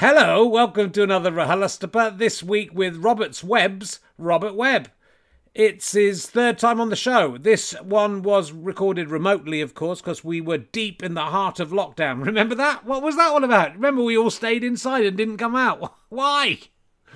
Hello, welcome to another RHLSTP, this week with Robert's Web's Robert Webb. It's his third time on the show. This one was recorded remotely, of course, because we were deep in the heart of lockdown. Remember that? What was that all about? Remember we all stayed inside and didn't come out? Why?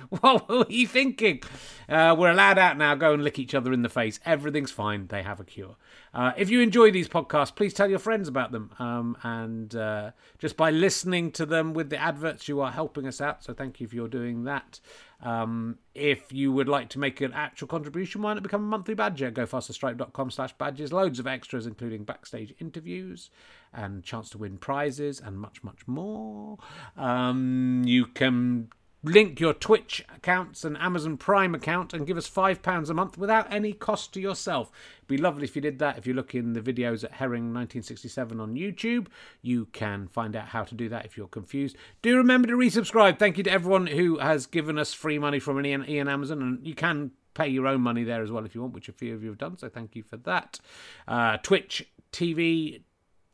What were you thinking? Uh, we're allowed out now. Go and lick each other in the face. Everything's fine. They have a cure. Uh, if you enjoy these podcasts, please tell your friends about them. Um, and uh, just by listening to them with the adverts, you are helping us out. So thank you for doing that. Um, if you would like to make an actual contribution, why not become a monthly badger? Go fasterstripe.com slash badges. Loads of extras, including backstage interviews and chance to win prizes and much, much more. Um, you can link your Twitch accounts and Amazon Prime account and give us £5 a month without any cost to yourself. It'd be lovely if you did that. If you look in the videos at Herring 1967 on YouTube, you can find out how to do that if you're confused. Do remember to resubscribe. Thank you to everyone who has given us free money from Ian, Ian Amazon, and you can pay your own money there as well if you want, which a few of you have done. So thank you for that. Uh, Twitch TV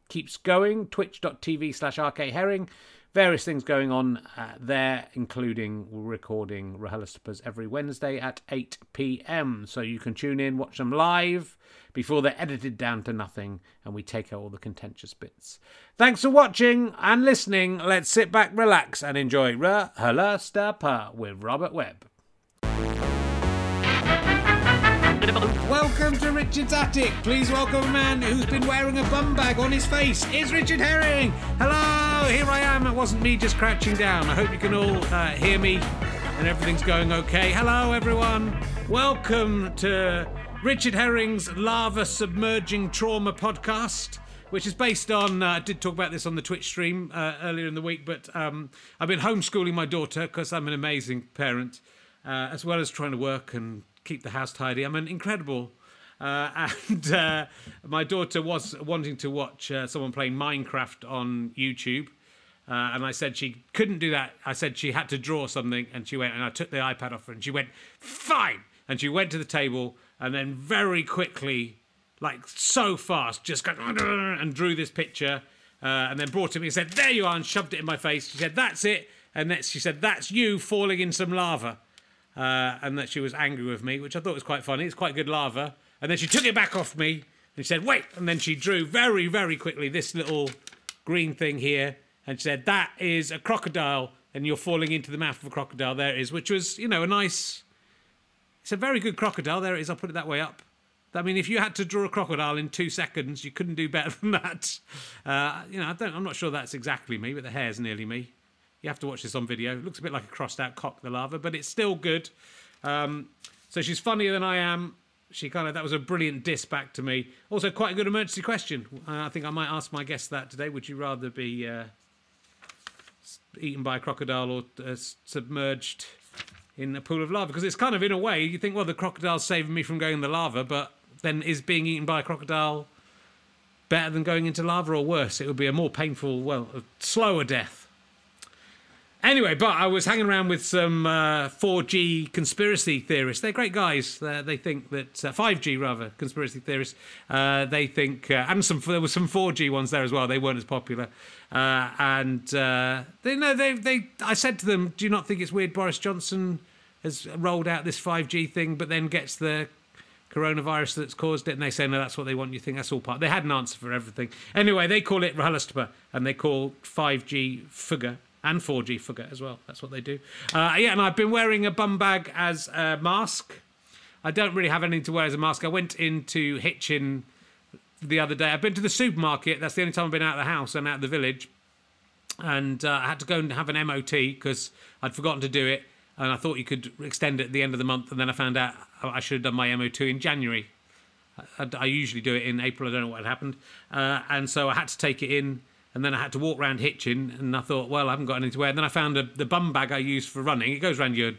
keeps going. Twitch.tv slash RK Herring various things going on uh, there, including recording RHLSTPs every Wednesday at 8 p.m. So you can tune in, watch them live before they're edited down to nothing and we take out all the contentious bits. Thanks for watching and listening. Let's sit back, relax, and enjoy RHLSTP with Robert Webb. Welcome to Richard's Attic. Please welcome a man who's been wearing a bum bag on his face. It's Richard Herring. Hello, here I am. It wasn't me just crouching down. I hope you can all uh, hear me and everything's going okay. Hello, everyone. Welcome to Richard Herring's Lava Submerging Trauma podcast which is based on. Uh, I did talk about this on the Twitch stream uh, earlier in the week, but um, I've been homeschooling my daughter because I'm an amazing parent, uh, as well as trying to work and keep the house tidy. I'm an incredible. Uh, and uh, my daughter was wanting to watch uh, someone playing Minecraft on YouTube. Uh, and I said she couldn't do that. I said she had to draw something, and she went. And I took the iPad off her, and she went, "Fine." And she went to the table, and then very quickly, like so fast, just got and drew this picture, uh, and then brought it to me and said, "There you are," and shoved it in my face. She said, "That's it." And then she said, "That's you falling in some lava." Uh, and that she was angry with me, which I thought was quite funny. It's quite good lava. And then she took it back off me and she said, wait. And then she drew very, very quickly this little green thing here. And she said, that is a crocodile and you're falling into the mouth of a crocodile. There it is, which was, you know, a nice. It's a very good crocodile. There it is. I'll put it that way up. I mean, if you had to draw a crocodile in two seconds, you couldn't do better than that. Uh, you know, I don't, I'm not sure that's exactly me, but the hair's nearly me. You have to watch this on video. It looks a bit like a crossed out cock, the lava, but it's still good. Um, so she's funnier than I am. She kind of that was a brilliant diss back to me. Also, quite a good emergency question. Uh, I think I might ask my guest that today. Would you rather be uh, eaten by a crocodile or uh, submerged in a pool of lava? Because it's kind of in a way you think, well, the crocodile's saving me from going in the lava, but then is being eaten by a crocodile better than going into lava or worse? It would be a more painful, well, a slower death. Anyway, but I was hanging around with some uh, 4G conspiracy theorists. They're great guys. Uh, they think that uh, 5G rather conspiracy theorists. Uh, they think, uh, and some there were some 4G ones there as well. They weren't as popular. Uh, and they know they they. I said to them, "Do you not think it's weird Boris Johnson has rolled out this 5G thing, but then gets the coronavirus that's caused it?" And they say, "No, that's what they want. You think that's all part." They had an answer for everything. Anyway, they call it RHLSTP, and they call 5G Fugger and 4G forget as well. That's what they do. Uh, yeah, and I've been wearing a bum bag as a mask. I don't really have anything to wear as a mask. I went into Hitchin the other day. I've been to the supermarket. That's the only time I've been out of the house and out of the village. And uh, I had to go and have an MOT because I'd forgotten to do it. And I thought you could extend it at the end of the month. And then I found out I should have done my MOT in January. I, I usually do it in April. I don't know what had happened. Uh, and so I had to take it in and then I had to walk around Hitchin, and I thought, well, I haven't got anything to wear. And then I found a, the bum bag I use for running. It goes around your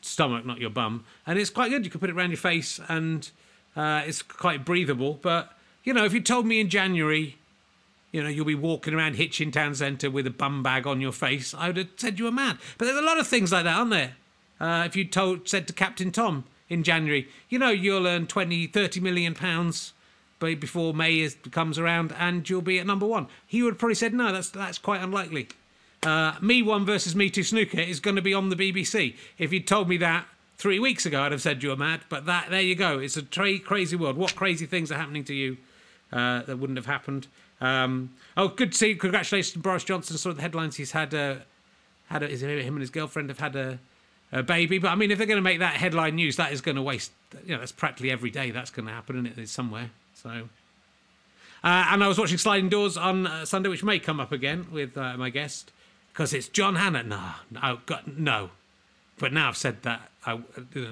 stomach, not your bum, and it's quite good. You can put it around your face, and uh, it's quite breathable. But you know, if you told me in January, you know, you'll be walking around Hitchin Town Centre with a bum bag on your face, I would have said you were mad. But there's a lot of things like that, aren't there? Uh, if you told said to Captain Tom in January, you know, you'll earn 20, 30 million pounds before May is, comes around and you'll be at number one. He would have probably said, no, that's, that's quite unlikely. uh, Me One versus Me Two Snooker is going to be on the BBC. If you'd told me that three weeks ago, I'd have said you were mad. But that there you go. It's a tra- crazy world. What crazy things are happening to you uh, that wouldn't have happened? Um, oh, good to see. Congratulations to Boris Johnson. Saw the headlines. He's had a had a, him and his girlfriend have had a, a baby. But I mean, if they're going to make that headline news, that is going to waste. You know, that's practically every day. That's going to happen, and it is somewhere. So. Uh, and I was watching Sliding Doors on uh, Sunday, which may come up again with uh, my guest, because it's John Hannah. No, no, God, no. But now I've said that, I,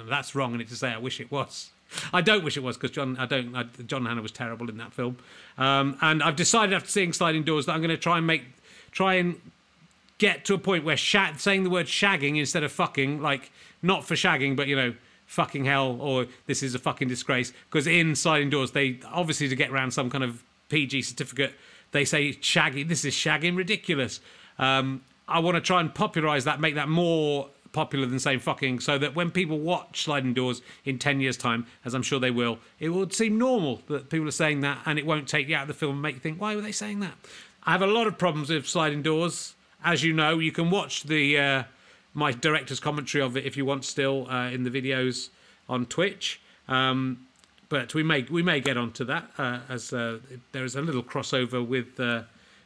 that's wrong, and it's to say I wish it was. I don't wish it was because John, I don't. I, John Hannah was terrible in that film, um, and I've decided after seeing Sliding Doors that I'm going to try and make, try and get to a point where saying the word shagging instead of fucking, like not for shagging, but you know, fucking hell, or this is a fucking disgrace. Because in Sliding Doors, they obviously to get around some kind of PG certificate, they say shagging. This is shagging ridiculous. Um, I want to try and popularise that, make that more popular than saying fucking, so that when people watch Sliding Doors in 10 years' time, as I'm sure they will, it will seem normal that people are saying that and it won't take you out of the film and make you think, why were they saying that? I have a lot of problems with Sliding Doors. As you know, you can watch the uh, my director's commentary of it if you want still uh, in the videos on Twitch. Um, but we may we may get onto that uh, as uh, there is a little crossover with uh,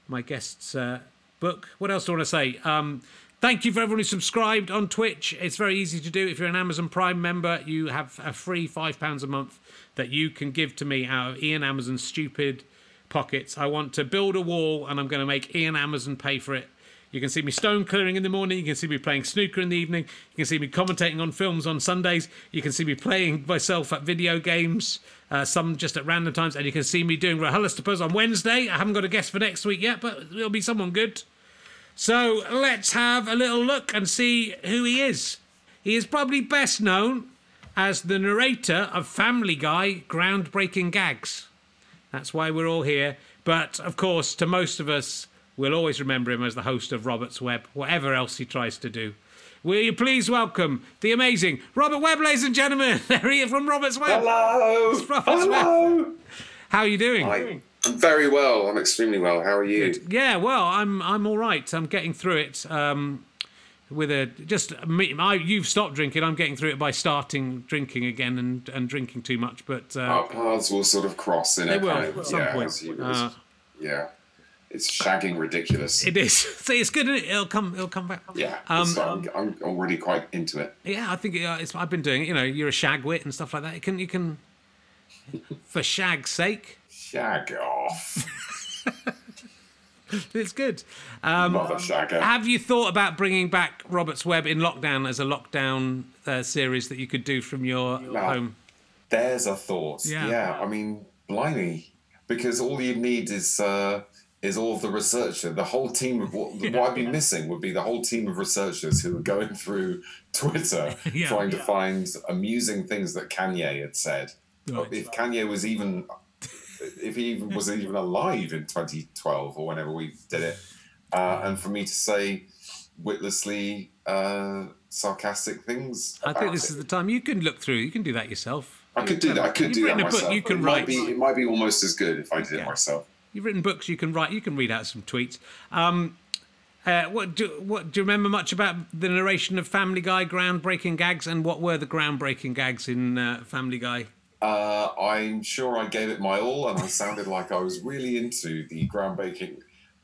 my guest's uh, book. What else do I want to say? Um, thank you for everyone who subscribed on Twitch. It's very easy to do. If you're an Amazon Prime member, you have a free five pounds a month that you can give to me out of Ian Amazon's stupid pockets. I want to build a wall, and I'm going to make Ian Amazon pay for it you can see me stone clearing in the morning. You can see me playing snooker in the evening. You can see me commentating on films on Sundays. You can see me playing myself at video games, uh, some just at random times. And you can see me doing RHLSTPs on Wednesday. I haven't got a guest for next week yet, but it'll be someone good. So let's have a little look and see who he is. He is probably best known as the narrator of Family Guy groundbreaking gags. That's why we're all here. But of course, to most of us, We'll always remember him as the host of Robert's Web, whatever else he tries to do. Will you please welcome the amazing Robert Webb, ladies and gentlemen? There he is from Robert's Web. Hello. Robert's Hello. Web. How are you doing? I'm very well. I'm extremely well. How are you? Good. Yeah, well, I'm I'm all right. I'm getting through it. Um, with a just me, I, you've stopped drinking. I'm getting through it by starting drinking again and, and drinking too much. But uh, our paths will sort of cross in they a will kind of, at some yeah, point. Uh, yeah. It's shagging ridiculous. it is. See, it's good. It? It'll come. It'll come back. yeah. Um, so I'm, I'm already quite into it. Yeah, I think uh, it's, I've been doing it. You know, you're a shagwit and stuff like that. You can, you can, for shag's sake, Shag off, it's good. Um, mother shagger. have you thought about bringing back Robert's Web in lockdown as a lockdown uh, series that you could do from your home? There's a thought. Yeah. Yeah. I mean, blimey, because all you need is uh, is all of the researcher. The whole team of what, what I'd be missing would be the whole team of researchers who are going through Twitter Yeah. trying to find amusing things that Kanye had said. Right. If Kanye was even, if he even was even alive in 2012 or whenever we did it, uh, and for me to say witlessly uh, sarcastic things. I think this it. is the time you can look through. You can do that yourself. I could do that. I could You've do that written a book, myself. you can it write. Might be, it might be almost as good if I did Yeah. it myself. You've written books. You can write. You can read out some tweets. Um, uh, what do what do you remember much about the narration of Family Guy groundbreaking gags and what were the groundbreaking gags in uh, Family Guy? Uh, I'm sure I gave it my all, and I sounded like I was really into the groundbreaking.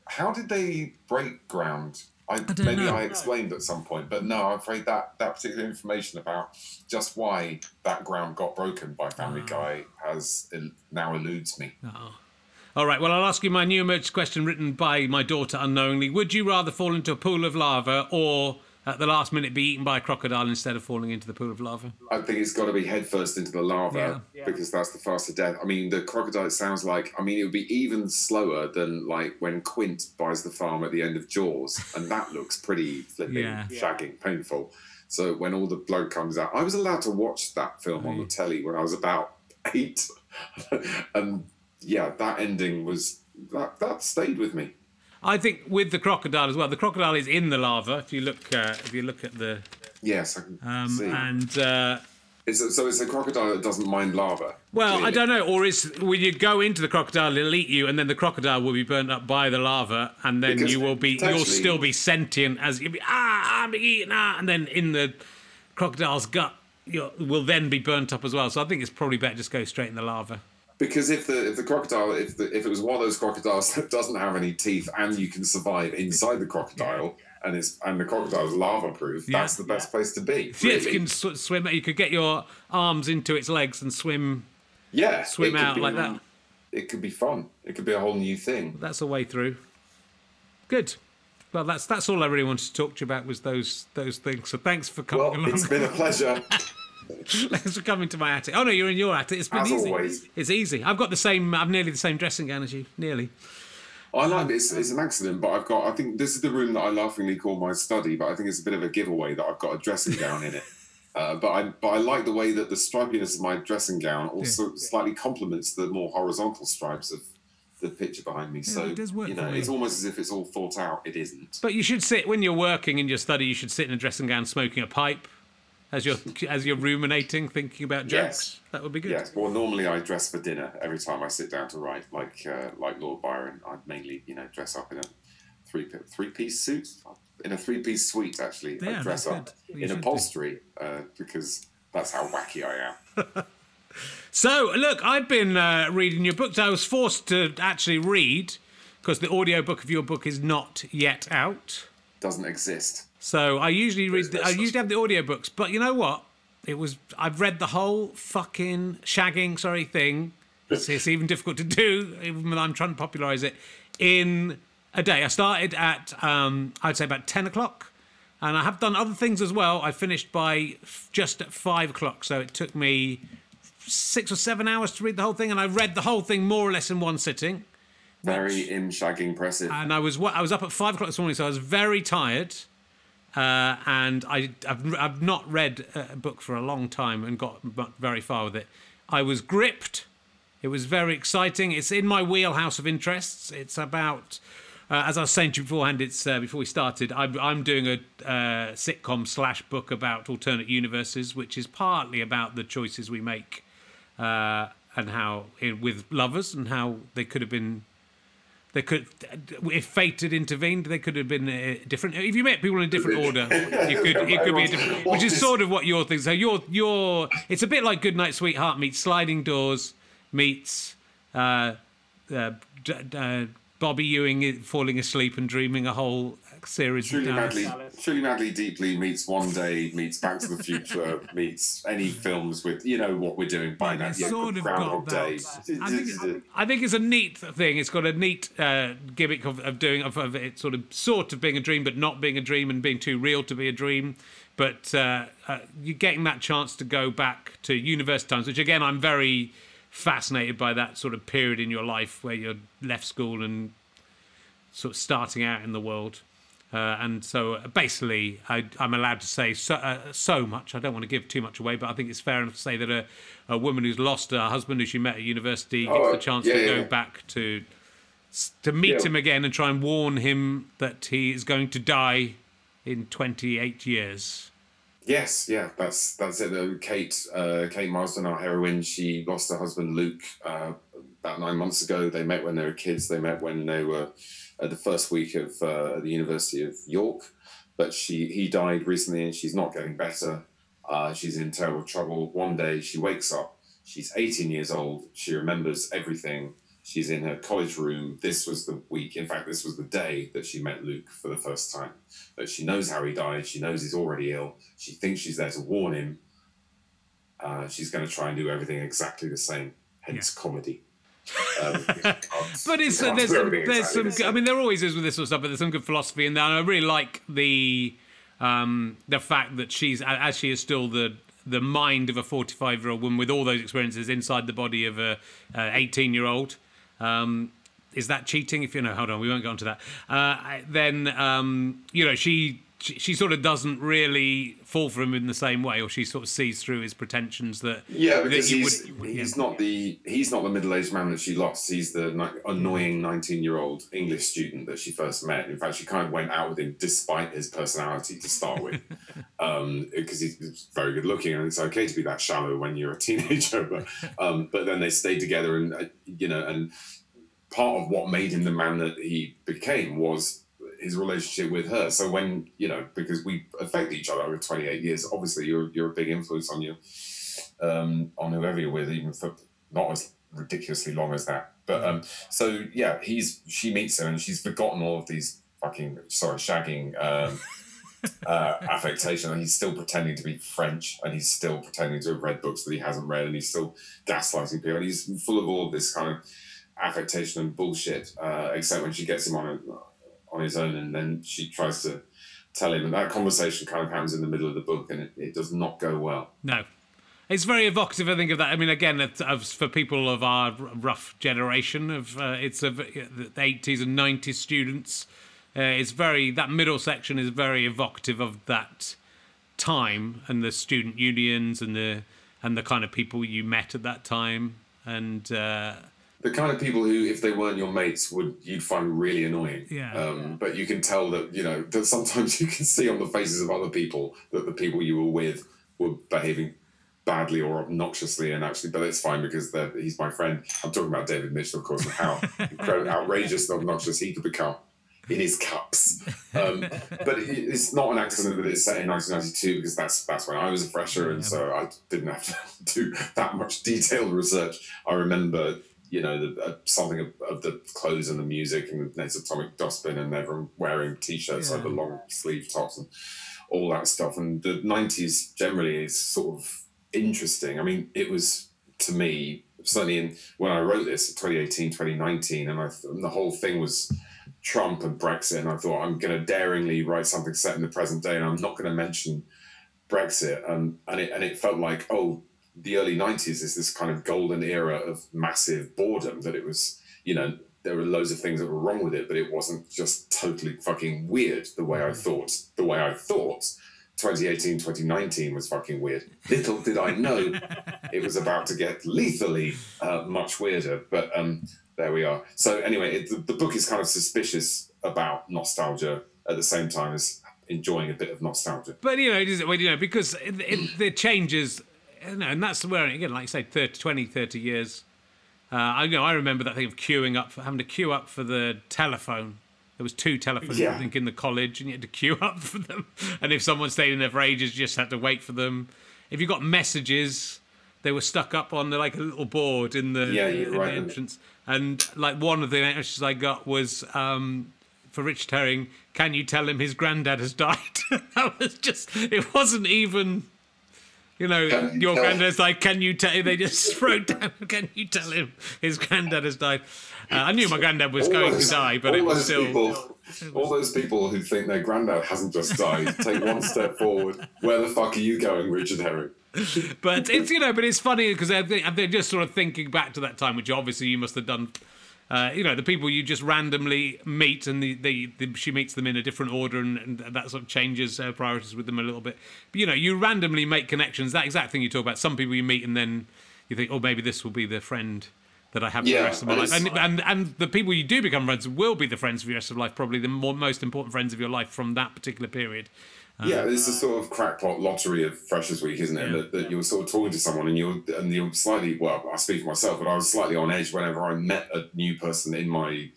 How did they break ground? I, don't maybe know. I explained at some point, but no, I'm afraid that that particular information about just why that ground got broken by Ah. Family Guy has now eludes me. All right. Well, I'll ask you my new emergency question written by my daughter unknowingly. Would you rather fall into a pool of lava or at the last minute be eaten by a crocodile instead of falling into the pool of lava? I think it's got to be headfirst into the lava Yeah. because that's the faster death. I mean, the crocodile sounds like. I mean, it would be even slower than like when Quint buys the farm at the end of Jaws, and that looks pretty flipping, Yeah. shagging, painful. So when all the blood comes out, I was allowed to watch that film on the telly when I was about eight, and yeah, that ending was that that stayed with me. I think with the crocodile as well. The crocodile is in the lava. If you look, uh, if you look at the Yes, I can um, see. and uh, It's a, so it's a crocodile that doesn't mind lava. Well, I don't know. Or is when you go into the crocodile, it'll eat you, and then the crocodile will be burnt up by the lava, and then Because you will be you'll still be sentient as you'll be ah I'm eaten ah, and then in the crocodile's gut you will then be burnt up as well. So I think it's probably better just go straight in the lava. Because if the if the crocodile if the, if it was one of those crocodiles that doesn't have any teeth and you can survive inside the crocodile and it's and the crocodile's lava proof, Yeah. that's the best place to be. Yes, you can sw- swim. You could get your arms into its legs and swim. yeah, swim out be- like that. It could be fun. It could be a whole new thing. That's a way through. Good. Well, that's that's all I really wanted to talk to you about was those those things. So thanks for coming Well, along. it's been a pleasure. Thanks for coming to my attic. Oh no, you're in your attic. It's been As easy. always. It's easy. I've got the same. I've nearly the same dressing gown as you. Nearly. I like it's, it's an accident, but I've got. I think this is the room that I laughingly call my study, but I think it's a bit of a giveaway that I've got a dressing gown in it. Uh, but I but I like the way that the stripiness of my dressing gown also slightly complements the more horizontal stripes of the picture behind me. so it does work you know, it's almost as if it's all thought out. It isn't. But you should sit when you're working in your study. You should sit in a dressing gown, smoking a pipe, as you're as you're ruminating, thinking about jokes. Yes. That would be good. Yes. Well, normally I dress for dinner every time I sit down to write. Like uh, like Lord Byron, I mainly you know dress up in a three three piece suit. In a three piece suite, actually, Yeah, I dress up good. In upholstery uh, because that's how wacky I am. So, look, I've been uh, reading your books. I was forced to actually read because the audiobook of your book is not yet out. Doesn't exist. So I usually read. The, I usually have the audiobooks, but you know what? It was. I've read the whole fucking shagging sorry thing. It's, it's even difficult to do, even when I'm trying to popularise it in a day. I started at um, I'd say about ten o'clock, and I have done other things as well. I finished by f- just at five o'clock, so it took me six or seven hours to read the whole thing, and I read the whole thing more or less in one sitting. Very in shagging impressive. and I was I was up at five o'clock this morning, so I was very tired. Uh, and I, I've, I've not read a book for a long time and got very far with it. I was gripped. It was very exciting. It's in my wheelhouse of interests. It's about, uh, as I was saying to you beforehand, it's uh, before we started. I'm, I'm doing a uh, sitcom slash book about alternate universes, which is partly about the choices we make uh, and how with lovers and how they could have been they could, if fate had intervened, they could have been uh, different. If you met people in a different order, you could. It could be a different, which is sort of what your thing. So your your, it's a bit like Goodnight Sweetheart meets Sliding Doors meets uh, uh, d- d- uh, Bobby Ewing falling asleep and dreaming a whole series. Truly of madly, truly madly, deeply meets One Day, meets Back to the Future, meets any films with you know what we're doing by now. Yeah, sort of Groundhog got that. Day. I think, I think it's a neat thing. It's got a neat uh, gimmick of, of doing of, of it sort of sort of being a dream, but not being a dream and being too real to be a dream. But uh, uh, you're getting that chance to go back to universe times, which again I'm very fascinated by that sort of period in your life where you're left school and sort of starting out in the world. Uh, and so uh, basically, I, I'm allowed to say so, uh, so much. I don't want to give too much away, but I think it's fair enough to say that a, a woman who's lost her husband, who she met at university, gets Oh, the chance yeah, to yeah. go back to to meet Yeah. him again and try and warn him that he is going to die in 28 years. Yes, yeah, that's that's it. Uh, Kate, uh, Kate Marsden, our heroine, she lost her husband Luke uh, about nine months ago. They met when they were kids. They met when they were at the first week of uh, the University of York. But she he died recently, and she's not getting better. Uh, she's in terrible trouble. One day she wakes up. She's 18 years old. She remembers everything. She's in her college room. This was the week. In fact, this was the day that she met Luke for the first time. But she knows how he died. She knows he's already ill. She thinks she's there to warn him. Uh, she's going to try and do everything exactly the same. Hence comedy. Um, But it's uh, there's some, there's some. I mean, there always is with this sort of stuff, but there's some good philosophy in there. And I really like the um, the fact that she's as she is still the the mind of a 45 year old woman with all those experiences inside the body of a 18 year old. Um, is that cheating? If you know, hold on, we won't go on to that. Uh, then um, you know she she, she sort of doesn't really fall for him in the same way, or she sort of sees through his pretensions that Yeah, because that he's, would- he's yeah. not the he's not the middle aged man that she lost. He's the ni- annoying nineteen year old English student that she first met. In fact, she kind of went out with him despite his personality to start with, because he's very good looking, and it's okay to be that shallow when you're a teenager. But um, but then they stayed together, and uh, you know, and part of what made him the man that he became was his relationship with her. So when you know, because we affect each other over twenty eight years, obviously you're you're a big influence on you um, on whoever you're with, even for not as ridiculously long as that. But um, so yeah, he's she meets him and she's forgotten all of these fucking sorry shagging um, uh, affectation, and he's still pretending to be French, and he's still pretending to have read books that he hasn't read, and he's still gaslighting people, and he's full of all of this kind of affectation and bullshit. Uh, except when she gets him on a, on his own, and then she tries to tell him, and that conversation kind of happens in the middle of the book, and it, it does not go well. No. It's very evocative, I think, of that. I mean, again, of, for people of our rough generation, of uh, it's of the 80s and 90s students, uh, it's very, that middle section is very evocative of that time and the student unions and the and the kind of people you met at that time. And uh, the kind of people who, if they weren't your mates, would you'd find really annoying. Yeah. Um, but you can tell that you know that sometimes you can see on the faces of other people that the people you were with were behaving badly or obnoxiously, and actually, but it's fine because he's my friend. I'm talking about David Mitchell, of course, and how outrageous and obnoxious he could become in his cups. Um, but it, it's not an accident that it's set in 1992 because that's that's when I was a fresher, and so I didn't have to do that much detailed research. I remember, you know, the, uh, something of, of the clothes and the music and the Atomic Dustbin and everyone wearing t-shirts Yeah. over long sleeve tops and all that stuff. And the 90s generally is sort of interesting. I mean, it was to me certainly in when I wrote this in 2018, 2019, and I and the whole thing was Trump and Brexit, and I thought I'm going to daringly write something set in the present day, and I'm not going to mention Brexit, and and it and it felt like oh, the early '90s is this kind of golden era of massive boredom that it was, you know. There were loads of things that were wrong with it, but it wasn't just totally fucking weird the way I thought. The way I thought 2018, 2019 was fucking weird. Little did I know it was about to get lethally uh, much weirder, but um, there we are. So anyway, it, the, the book is kind of suspicious about nostalgia at the same time as enjoying a bit of nostalgia. But you know, it is, well, you know, because it, it, the changes, you know, and that's where again, like you say, 30, 20, 30 years. Uh, I you know I remember that thing of queuing up for having to queue up for the telephone. There was two telephones, Yeah. I think, in the college, and you had to queue up for them. And if someone stayed in there for ages, you just had to wait for them. If you got messages, they were stuck up on the, like a little board in the, Yeah, you're in the right. entrance. And like one of the messages I got was um, for Rich Herring, "Can you tell him his granddad has died?" that was just. It wasn't even. You know, Can your tell- granddad's like, "Can you tell?" They just wrote down, "Can you tell him his granddad has died?" Uh, I knew my granddad was All going those- to die, but it was still. people, all those people who think their granddad hasn't just died, take one step forward. Where the fuck are you going, Richard Herring? but it's you know, but it's funny because they're, they're just sort of thinking back to that time, which obviously you must have done. Uh, you know, the people you just randomly meet, and the, the, the she meets them in a different order, and, and that sort of changes her priorities with them a little bit. But you know, you randomly make connections. That exact thing you talk about. Some people you meet, and then you think, oh, maybe this will be the friend that I have for the rest of my life. And, and and the people you do become friends will be the friends for the rest of life. Probably the more, most important friends of your life from that particular period. Yeah, it's a sort of crackpot lottery of Freshers Week, isn't it? Yeah. That, that you're sort of talking to someone and you're and you're slightly well, I speak for myself, but I was slightly on edge whenever I met a new person in my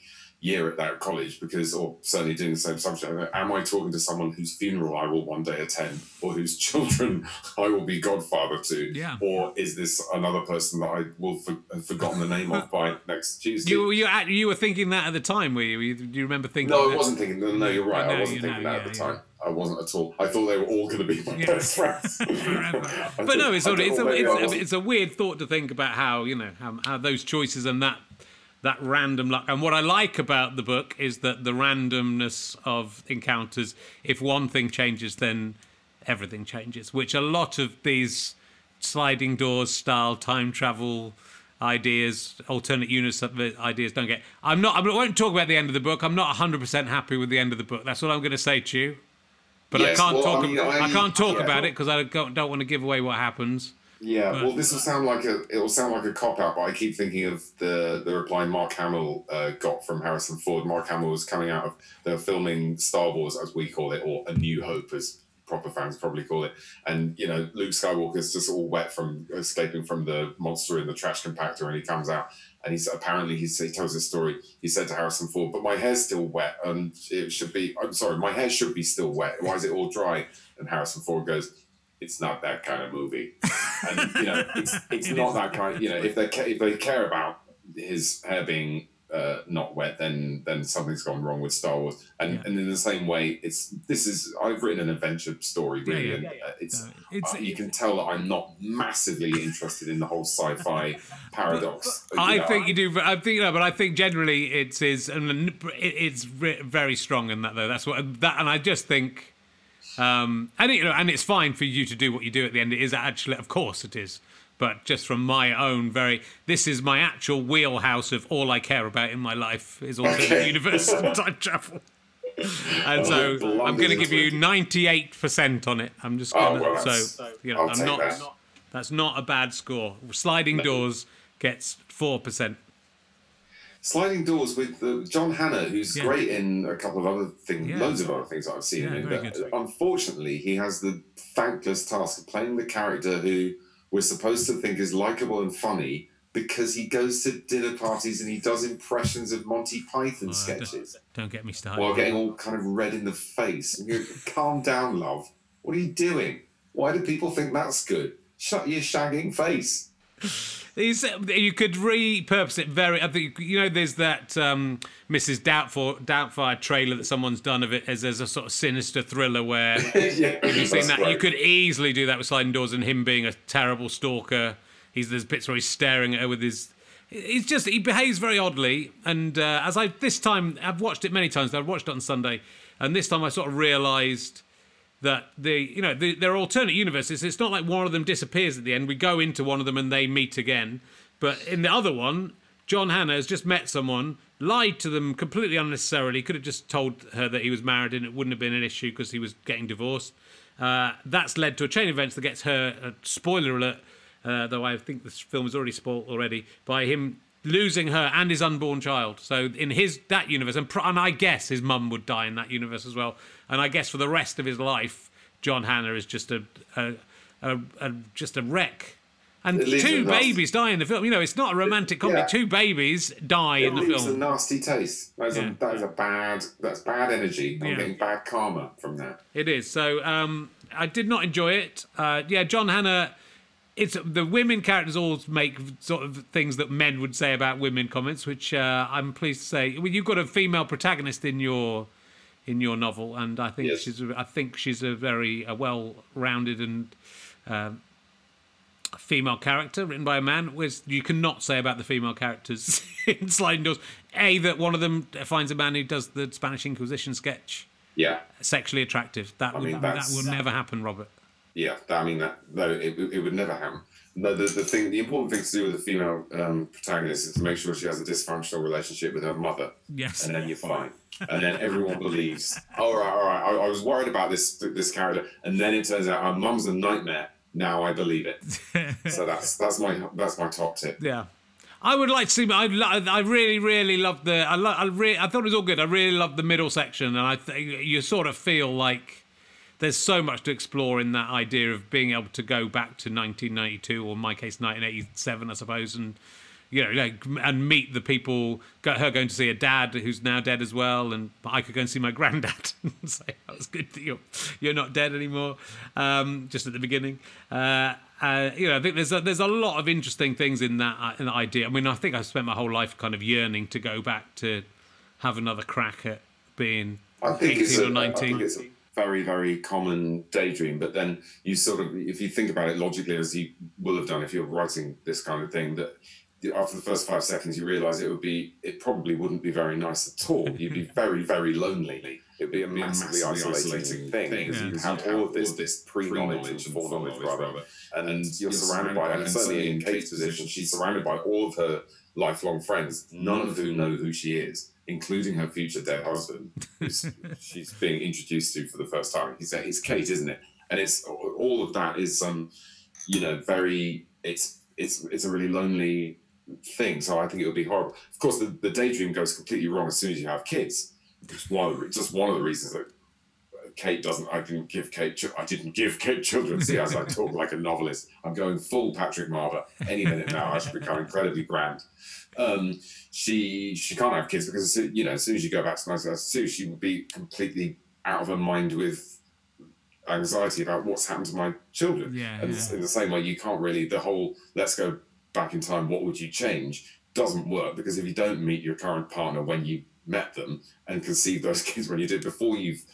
year at that college because, or certainly doing the same subject. Am I talking to someone whose funeral I will one day attend, or whose children I will be godfather to? Yeah. Or is this another person that I will for, have forgotten the name of by next Tuesday? You you you were thinking that at the time, were you? Do you remember thinking? No, I wasn't thinking. No, no, you're right. No, I wasn't thinking know, that at the yeah, time. I wasn't at all. I thought they were all going to be my Yeah. best friends. But no, it's I sort of, thought it's a, it's, a, it's a weird thought to think about how you know how, how those choices and that that random luck. And what I like about the book is that the randomness of encounters. If one thing changes, then everything changes. Which a lot of these sliding doors style time travel ideas, alternate universe ideas don't get. I'm not. I won't talk about the end of the book. I'm not 100 percent happy with the end of the book. That's what I'm going to say to you. but I Yes, can't well, talk. I mean, ab- I, I- can't talk yeah. about it because I don't, don't want to give away what happens. Yeah, But- well, this will sound like a it will sound like a cop out, but I keep thinking of the the reply Mark Hamill uh, got from Harrison Ford. Mark Hamill was coming out of they were filming Star Wars as we call it, or A New Hope as proper fans probably call it. And you know, Luke Skywalker's just all wet from escaping from the monster in the trash compactor, and he comes out. And he's apparently he, he tells his story. He said to Harrison Ford, "But my hair's still wet, and it should be. I'm sorry, my hair should be still wet. Why is it all dry?" And Harrison Ford goes, "It's not that kind of movie." and you know it's it's not that kind. You know, if they ca- if they care about his hair being uh, not wet, then then something's gone wrong with Star Wars. And Yeah. and in the same way, it's this is I've written an adventure story really, yeah. and uh, it's. It's, uh, you can tell that I'm not massively interested in the whole sci-fi paradox. I know, think you do. but I think no, but I think generally it is, and it's very strong in that though. That's what that, and I just think, um, and you know, and it's fine for you to do what you do at the end. It is actually, of course, it is. But just from my own very, this is my actual wheelhouse of all I care about in my life is alternate Okay. universe and time travel. And so I'm going to give you 98% on it. I'm just Oh, going to, well, so you know, I'll I'm not. that. That's not a bad score. Sliding doors gets four percent. Sliding Doors with uh, John Hannah, who's Yeah. great in a couple of other things, Yeah. loads of other things I've seen Yeah, him in. But good. unfortunately, he has the thankless task of playing the character who we're supposed to think is likable and funny because he goes to dinner parties and he does impressions of Monty Python Oh, sketches Don't get me started. while getting all kind of red in the face. And you calm down, love. What are you doing? Why do people think that's good? Shut your shagging face. You could repurpose it very. I think you know. There's that um, Mrs. Doubtfire Doubtfire trailer that someone's done of it as, as a sort of sinister thriller where yeah, you've seen that. You could easily do that with sliding doors and him being a terrible stalker. He's there's bits where he's staring at her with his. He's just he behaves very oddly, and uh, as I this time I've watched it many times. I've watched it on Sunday, and this time I sort of realised that the you know the, they're alternate universes. It's not like one of them disappears at the end. We go into one of them and they meet again. But in the other one, John Hannah has just met someone, lied to them completely unnecessarily. Could have just told her that he was married and it wouldn't have been an issue because he was getting divorced. Uh, that's led to a chain of events that gets her. Uh, spoiler alert. Uh, though I think this film is already spoiled already by him losing her and his unborn child. So in his that universe, and, pr- and I guess his mum would die in that universe as well. And I guess for the rest of his life, John Hannah is just a, a, a, a just a wreck. And It two nasty- babies die in the film. You know, it's not a romantic comedy. Yeah. Two babies die It in the film. leaves a nasty taste. That is, Yeah. a, that is a bad. That's bad energy. I'm Yeah. getting bad karma from that. It is. So um, I did not enjoy it. Uh, yeah, John Hannah. It's the women characters all make sort of things that men would say about women comments, which uh, I'm pleased to say. Well, you've got a female protagonist in your in your novel, and I think Yes. she's a, I think she's a very uh, well-rounded and um, female character written by a man. Which you cannot say about the female characters in Sliding Doors. A that one of them finds a man who does the Spanish Inquisition sketch Yeah, sexually attractive. That would mean, that that's- would never happen, Robert. Yeah. I mean, that no, it, it would never happen. No, the, the thing, the important thing to do with a female um, protagonist is to make sure she has a dysfunctional relationship with her mother, Yes. and then you're fine. And then everyone believes. All right, all right. I, I was worried about this this character, and then it turns out her mum's a nightmare. Now I believe it. so that's that's my that's my top tip. Yeah. I would like to see. I, I really, really loved the. I, lo- I, re- I thought it was all good. I really loved the middle section, and I think you sort of feel like there's so much to explore in that idea of being able to go back to 1992, or in my case, 1987, I suppose, and you know, like, and meet the people. Her going to see a dad who's now dead as well, and I could go and see my granddad and say that was good that you're you're not dead anymore. Um, just at the beginning. Uh, uh, you know, I think there's a, there's a lot of interesting things in that, uh, in that idea. I mean, I think I spent my whole life kind of yearning to go back to have another crack at being I think 18 it's a, or I 19. think it's a very, very common daydream. But then you sort of, if you think about it logically, as you will have done if you're writing this kind of thing, that after the first five seconds, you realise it would be, it probably wouldn't be very nice at all. You'd be very, very lonely. It'd be a massively, isolating, thing because you have all of this, this pre-knowledge and foreknowledge, rather, and you're surrounded by, and certainly in Kate's position, she's surrounded by all of her lifelong friends, none of whom know who she is. Including her future dead husband, who's she's being introduced to for the first time. He's it's Kate, isn't it? And it's all of that is um, you know, very it's it's it's a really lonely thing. So I think it would be horrible. Of course, the, the daydream goes completely wrong as soon as you have kids. It's one of the, just one of the reasons that Kate doesn't. I didn't give Kate. I didn't give Kate children. See, as I talk like a novelist, I'm going full Patrick Marber. Any minute now, I should become incredibly grand. Um, she she can't have kids because you know as soon as you go back to 1992, she would be completely out of her mind with anxiety about what's happened to my children. Yeah, and yeah. in the same way, you can't really the whole let's go back in time. What would you change? Doesn't work because if you don't meet your current partner when you met them and conceive those kids when you did before you've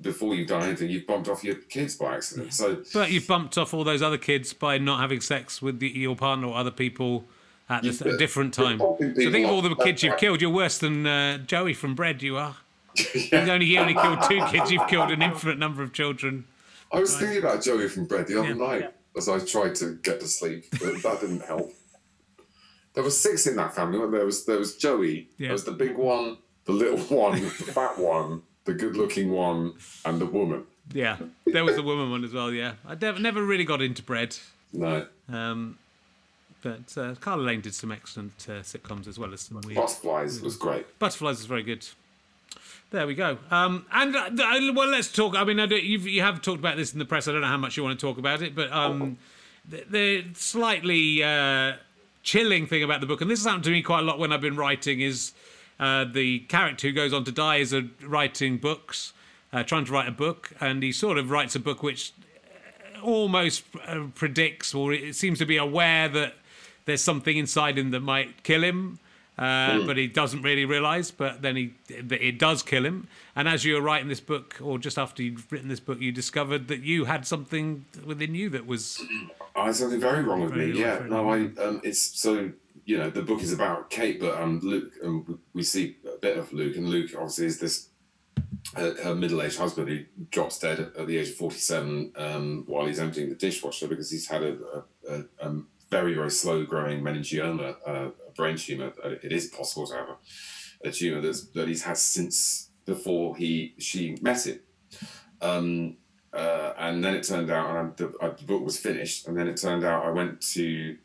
before you've done anything, you've bumped off your kids by accident. So But you've bumped off all those other kids by not having sex with the, your partner or other people at You've a different time. So think of all the off. kids you've killed. You're worse than uh, Joey from Bread. You are. You only you only killed two kids. You've killed an infinite number of children. I was thinking about Joey from Bread the other Yeah. night as I tried to get to sleep, but that didn't help. There were six in that family. There There was there was Joey. Yeah. There was the big one, the little one, the fat one, the good-looking one, and the woman. Yeah, there was the woman one as well. Yeah, I never never really got into Bread. No, Um, but uh, Carla Lane did some excellent uh, sitcoms as well as some weird. Butterflies was great. Butterflies is very good. There we go. Um, and uh, well, let's talk. I mean, I don't, you've, you have talked about this in the press. I don't know how much you want to talk about it, but um, the, the slightly uh, chilling thing about the book, and this has happened to me quite a lot when I've been writing, is uh, the character who goes on to die is uh, writing books, uh, trying to write a book, and he sort of writes a book which almost uh, predicts or it seems to be aware that there's something inside him that might kill him uh, but he doesn't really realize but then he it does kill him and as you were writing this book or just after you'd written this book you discovered that you had something within you that was I had something very wrong with Very me. wrong, Yeah, no, I. Um, it's so you know the book is about Kate, but um, Luke, and we- we see a bit of Luke, and Luke obviously is this uh, her middle-aged husband who drops dead at, the age of forty-seven um, while he's emptying the dishwasher because he's had a, a, a, a very very slow-growing meningioma, uh, a brain tumor. Uh, It is possible to have a, tumor that he's had since before he she met him. Um, uh, and then it turned out, and the, uh, the book was finished, and then it turned out I went to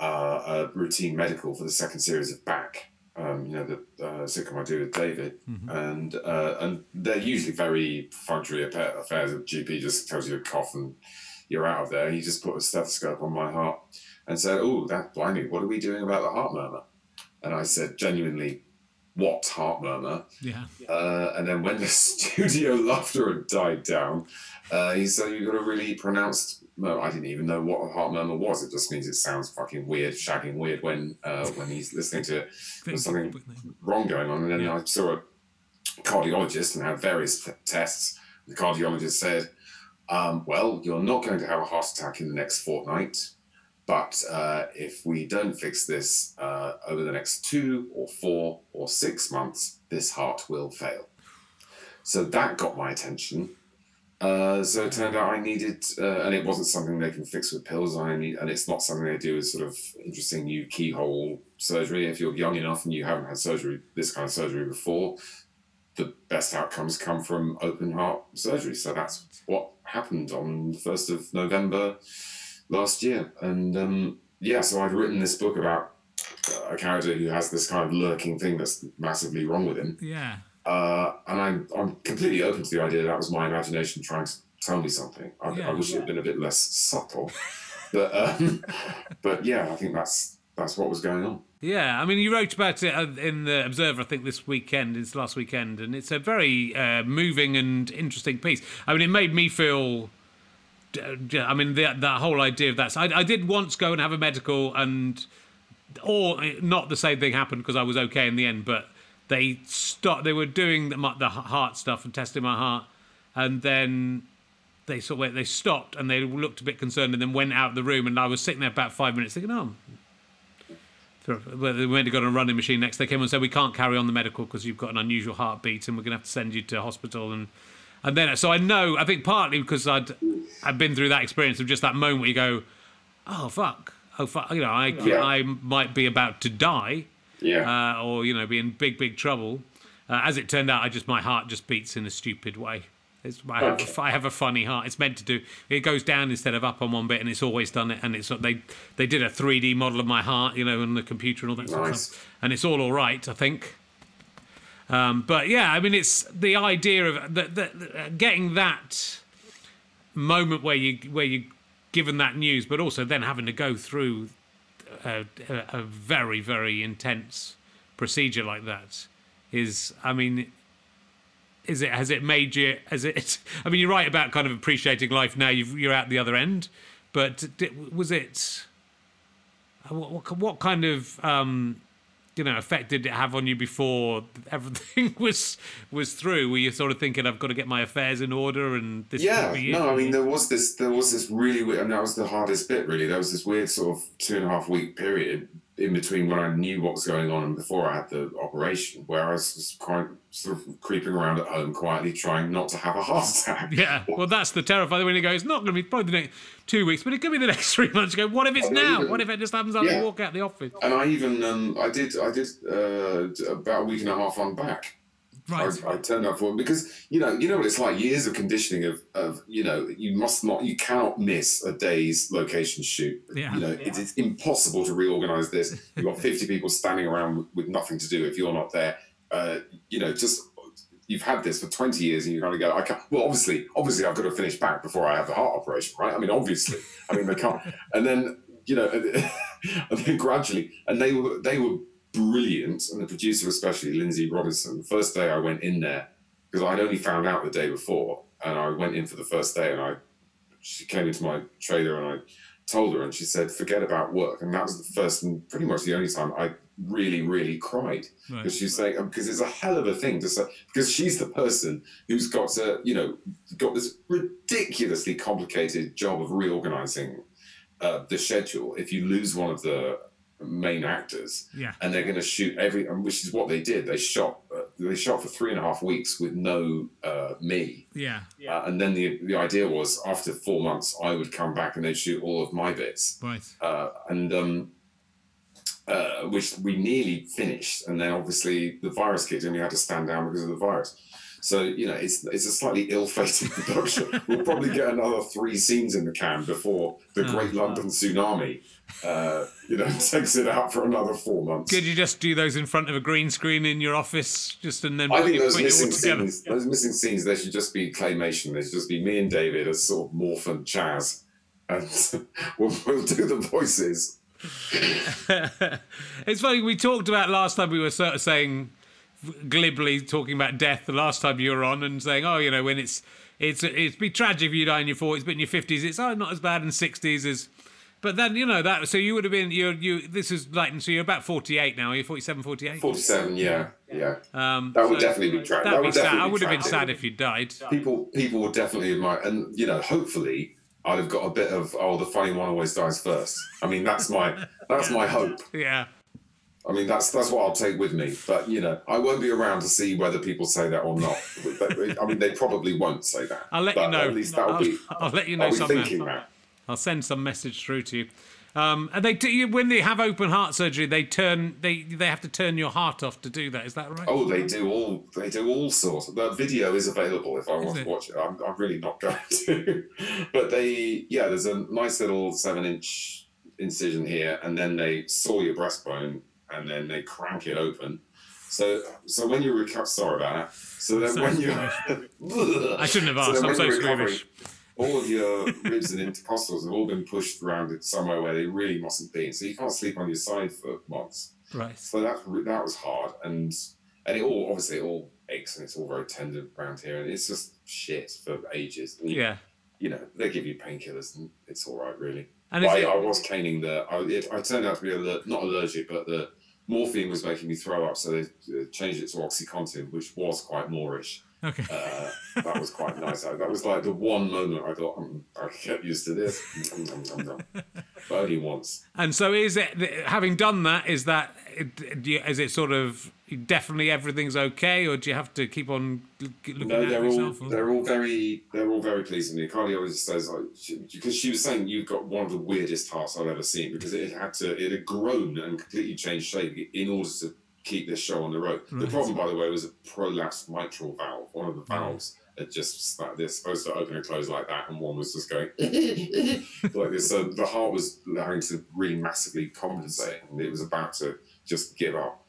uh, a routine medical for the second series of Back, um, you know, the uh, sitcom I do with David, and uh, and they're usually very functory affairs. The GP just tells you a cough and you're out of there. He just put a stethoscope on my heart and said, "Oh, that blinding! What are we doing about the heart murmur?" And I said, genuinely, "What heart murmur?" yeah Uh, and then when the studio laughter had died down, uh, he said, You've got a really pronounced murmur. I didn't even know what a heart murmur was. It just means it sounds fucking weird, shagging weird when uh, when he's listening to it. There's something wrong going on. And then I saw a cardiologist and had various tests. The cardiologist said, um, Well, you're not going to have a heart attack in the next fortnight. But uh, if we don't fix this uh, over the next two or four or six months, this heart will fail. So that got my attention. Uh, so it turned out I needed, uh, and it wasn't something they can fix with pills. I need, and it's not something they do as sort of interesting new keyhole surgery. If you're young enough and you haven't had surgery, this kind of surgery before, the best outcomes come from open heart surgery. So that's what happened on the first of November last year. And um, yeah, so I'd written this book about a character who has this kind of lurking thing that's massively wrong with him. yeah Uh, and I'm, I'm completely open to the idea that was my imagination trying to tell me something. I, Yeah. I wish it had been a bit less subtle. but, um, but yeah, I think that's, that's what was going on. Yeah, I mean, you wrote about it uh, in the Observer, I think, this weekend, this last weekend, and it's a very uh, moving and interesting piece. I mean, it made me feel. I mean, that that whole idea of that. So I, I did once go and have a medical, and or not the same thing happened because I was okay in the end, but they stopped. They were doing the, the heart stuff and testing my heart, and then they sort of they stopped and they looked a bit concerned and then went out of the room and I was sitting there about five minutes thinking, oh. They went to go on a running machine next. They came and said we can't carry on the medical because you've got an unusual heartbeat and we're going to have to send you to hospital and and then so I know I think partly because I'd I'd been through that experience of just that moment where you go, oh fuck, oh fuck, you know I Yeah. I might be about to die Yeah. uh, or you know be in big big trouble Uh, as it turned out, I just my heart just beats in a stupid way. It's, I, have Okay. a, I have a funny heart. It's meant to do. It goes down instead of up on one bit, and it's always done it. And it's they they did a 3D model of my heart, you know, on the computer and all that Nice. stuff. And it's all all right, I think. Um, but yeah, I mean, it's the idea of that that getting that moment where you where you given that news, but also then having to go through a, a, very very intense procedure like that is, I mean, is it has it made you? Has it? I mean, you're right about kind of appreciating life now. You've, you're out the other end, but was it? What, what, what kind of um, you know effect did it have on you before everything was was through? Were you sort of thinking, "I've got to get my affairs in order," and this Yeah, no. I mean there was this there was this really weird and that was the hardest bit really. There was this weird sort of two and a half week period in between when I knew what was going on and before I had the operation, where I was just quite sort of creeping around at home quietly trying not to have a heart attack. Yeah, well, that's the terrifying when you go. It's not going to be probably the next two weeks, but it could be the next three months. You go, what if it's I now? even- What if it just happens after Yeah. you walk out the office? And I even um, I did I did uh, about a week and a half on back. Right. I, I turned up for because you know you know what it's like. Years of conditioning of, of you know you must not you cannot miss a day's location shoot. Yeah. you know it is impossible to reorganize this. You've got 50 people standing around with, with nothing to do if you're not there. Uh, you know just you've had this for 20 years and you kind of go I can't well obviously obviously I've got to finish back before I have the heart operation right? I mean obviously. I mean they can't. And then you know and then gradually and they were they were brilliant, and the producer especially, Lindsay Robinson. The first day I went in there because I'd only found out the day before, and I went in for the first day, and I she came into my trailer, and I told her, and she said, "Forget about work," and that was the first and pretty much the only time I really, really cried Right. because she's saying because it's a hell of a thing to say because she's the person who's got to you know got this ridiculously complicated job of reorganizing uh, the schedule if you lose one of the main actors Yeah. and they're going to shoot every which is what they did they shot uh, they shot for three and a half weeks with no uh, me Yeah. uh, and then the the idea was after four months i would come back and they'd shoot all of my bits Right. uh, and um, uh, which we nearly finished, and then obviously the virus kicked in. We had to stand down because of the virus. So you know, it's it's a slightly ill-fated production. we'll probably get another three scenes in the can before the Oh, Great London tsunami, uh, you know, takes it out for another four months. Could you just do those in front of a green screen in your office, just and then I think it- those all missing together? scenes, those missing scenes, they should just be claymation. They should just be me and David as sort of Morph and Chas, and we'll, we'll do the voices. it's funny. We talked about last time. We were sort of saying glibly talking about death the last time you were on, and saying, "Oh, you know, when it's it's it'd be tragic if you die in your forties, but in your fifties, it's oh not as bad in sixties as." But then you know that so you would have been you you this is like so you're about 48 now. You're 47, 48. 47, yeah, yeah. Um, That would so definitely be tragic That'd be would sad. definitely I would have been sad if you died. people people would definitely admire and you know hopefully i'd have got a bit of oh the funny one always dies first i mean that's my that's my hope Yeah. I mean that's that's what i'll take with me but you know i won't be around to see whether people say that or not i mean they probably won't say that I'll let you know. at least that'll I'll, be I'll let you know i'll be somehow. thinking that I'll send some message through to you. Um, and they do, when they have open heart surgery, they turn they they have to turn your heart off to do that. Is that right? Oh, they do all. They do all sorts. The video is available if I want it? to watch it. I'm, I'm really not going to, but they, yeah, there's a nice little seven-inch incision here, and then they saw your breastbone, and then they crank it open. So, so when you recover, sorry about that. So then when you, I shouldn't have asked. then I'm so squeamish. all of your ribs and intercostals have all been pushed around somewhere where they really mustn't be. So you can't sleep on your side for months. Right. So that that was hard, and and it all obviously it all aches and it's all very tender around here, and it's just shit for ages. You, Yeah. you know they give you painkillers, and it's all right really. And I, it, I was caning the. I, it, I turned out to be aller- not allergic, but the morphine was making me throw up, so they uh, changed it to OxyContin, which was quite moreish. Okay. Uh, that was quite nice. I, that was like the one moment I thought mm, I get used to this, Mm, mm, mm, but only once. And so is it having done that? Is that you, is it sort of definitely everything's okay, or do you have to keep on looking No, at they're all yourself? or- they're all very they're all very pleased with me. The cardiologist says like because she, was saying you've got one of the weirdest hearts I've ever seen because it had to it had grown and completely changed shape in order to keep this show on the road. The problem, by the way, was a prolapsed mitral valve. One of the valves had just like this, supposed to open and close like that, and one was just going like this. So the heart was having to really massively compensate, and it was about to just give up.